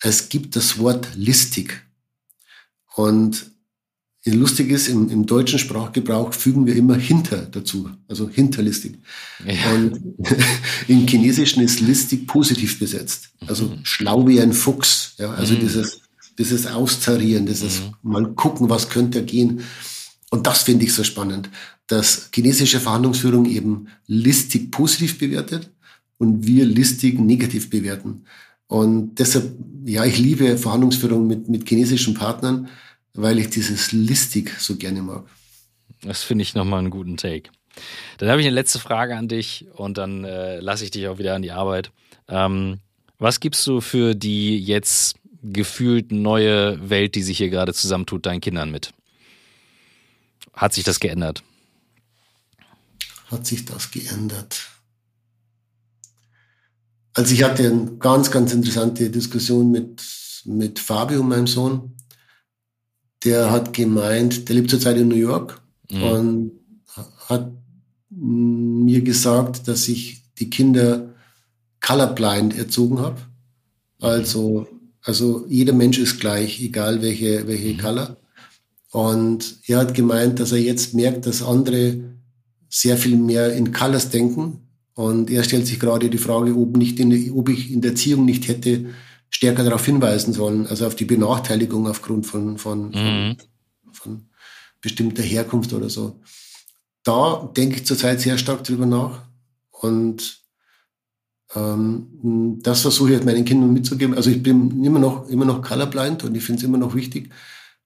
Es gibt das Wort listig. Und lustig ist, im, im, deutschen Sprachgebrauch fügen wir immer hinter dazu, also hinterlistig. Ja. Und (laughs) im Chinesischen ist listig positiv besetzt, also mhm. schlau wie ein Fuchs. Ja, also mhm. dieses, dieses Austarieren, dieses mhm. mal gucken, was könnte gehen. Und das finde ich so spannend, dass chinesische Verhandlungsführung eben listig positiv bewertet und wir listig negativ bewerten. Und deshalb, ja, ich liebe Verhandlungsführung mit, mit chinesischen Partnern, weil ich dieses listig so gerne mag. Das finde ich nochmal einen guten Take. Dann habe ich eine letzte Frage an dich und dann äh, lasse ich dich auch wieder an die Arbeit. Ähm, was gibst du für die jetzt gefühlt neue Welt, die sich hier gerade zusammentut, deinen Kindern mit? Hat sich das geändert? Hat sich das geändert? Also ich hatte eine ganz, ganz interessante Diskussion mit, mit Fabio, meinem Sohn, der hat gemeint, der lebt zurzeit in New York mhm. und hat mir gesagt, dass ich die Kinder colorblind erzogen habe. Also, also jeder Mensch ist gleich, egal welche, welche mhm. Color. Und er hat gemeint, dass er jetzt merkt, dass andere sehr viel mehr in Colors denken. Und er stellt sich gerade die Frage, ob, nicht in, ob ich in der Erziehung nicht hätte stärker darauf hinweisen sollen, also auf die Benachteiligung aufgrund von, von, mhm. von, von bestimmter Herkunft oder so. Da denke ich zurzeit sehr stark drüber nach und ähm, das versuche ich jetzt meinen Kindern mitzugeben. Also ich bin immer noch, immer noch colorblind und ich finde es immer noch wichtig,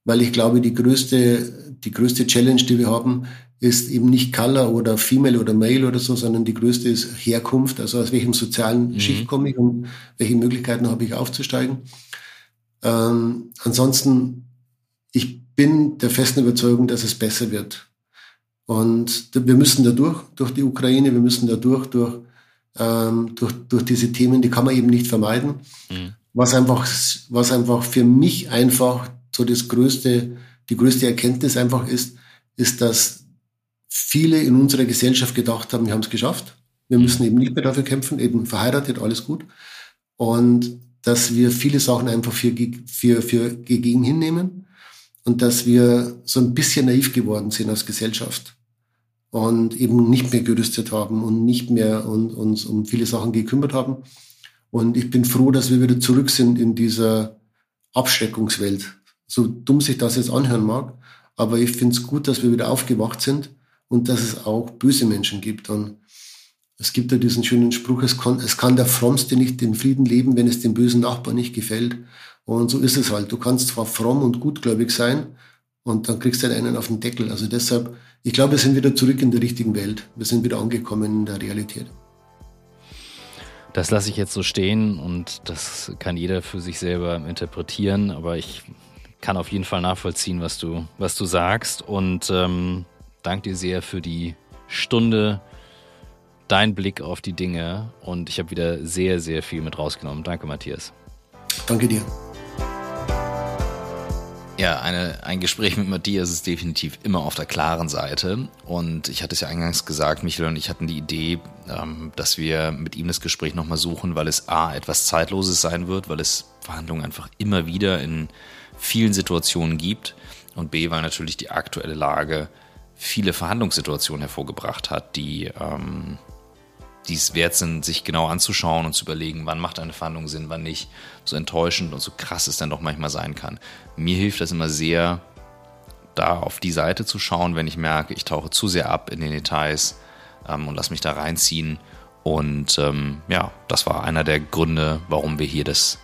weil ich glaube, die größte, die größte Challenge, die wir haben, ist eben nicht Color oder Female oder Male oder so, sondern die größte ist Herkunft, also aus welchem sozialen mhm. Schicht komme ich und welche Möglichkeiten habe ich aufzusteigen. Ähm, ansonsten, ich bin der festen Überzeugung, dass es besser wird. Und wir müssen da durch, die Ukraine, wir müssen da durch, durch, ähm, durch, durch diese Themen, die kann man eben nicht vermeiden. Mhm. Was einfach, was einfach für mich einfach so das größte, die größte Erkenntnis einfach ist, ist, dass viele in unserer Gesellschaft gedacht haben, wir haben es geschafft. Wir mhm. müssen eben nicht mehr dafür kämpfen, eben verheiratet, alles gut. Und dass wir viele Sachen einfach für, für, für gegen hinnehmen und dass wir so ein bisschen naiv geworden sind als Gesellschaft und eben nicht mehr gerüstet haben und nicht mehr uns um viele Sachen gekümmert haben. Und ich bin froh, dass wir wieder zurück sind in dieser Abschreckungswelt. So dumm sich das jetzt anhören mag, aber ich finde es gut, dass wir wieder aufgewacht sind und dass es auch böse Menschen gibt. Und es gibt ja diesen schönen Spruch, es kann, es kann der Frommste nicht in Frieden leben, wenn es dem bösen Nachbarn nicht gefällt. Und so ist es halt. Du kannst zwar fromm und gutgläubig sein und dann kriegst du halt einen auf den Deckel. Also deshalb, ich glaube, wir sind wieder zurück in der richtigen Welt. Wir sind wieder angekommen in der Realität. Das lasse ich jetzt so stehen und das kann jeder für sich selber interpretieren, aber ich kann auf jeden Fall nachvollziehen, was du, was du sagst und ähm, danke dir sehr für die Stunde dein Blick auf die Dinge und ich habe wieder sehr, sehr viel mit rausgenommen. Danke, Matthias. Danke dir. Ja, eine, ein Gespräch mit Matthias ist definitiv immer auf der klaren Seite. Und ich hatte es ja eingangs gesagt, Michael und ich hatten die Idee, ähm, dass wir mit ihm das Gespräch nochmal suchen, weil es A, etwas Zeitloses sein wird, weil es Verhandlungen einfach immer wieder in vielen Situationen gibt. Und B, weil natürlich die aktuelle Lage viele Verhandlungssituationen hervorgebracht hat, die ähm, die es wert sind, sich genau anzuschauen und zu überlegen, wann macht eine Verhandlung Sinn, wann nicht. So enttäuschend und so krass es dann doch manchmal sein kann. Mir hilft das immer sehr, da auf die Seite zu schauen, wenn ich merke, ich tauche zu sehr ab in den Details ähm, und lass mich da reinziehen. Und ähm, ja, das war einer der Gründe, warum wir hier das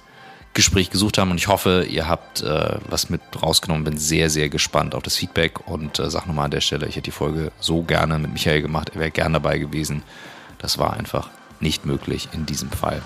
Gespräch gesucht haben. Und ich hoffe, ihr habt äh, was mit rausgenommen. Bin sehr, sehr gespannt auf das Feedback und äh, sag nochmal an der Stelle, ich hätte die Folge so gerne mit Michael gemacht. Er wäre gern dabei gewesen. Das war einfach nicht möglich in diesem Fall.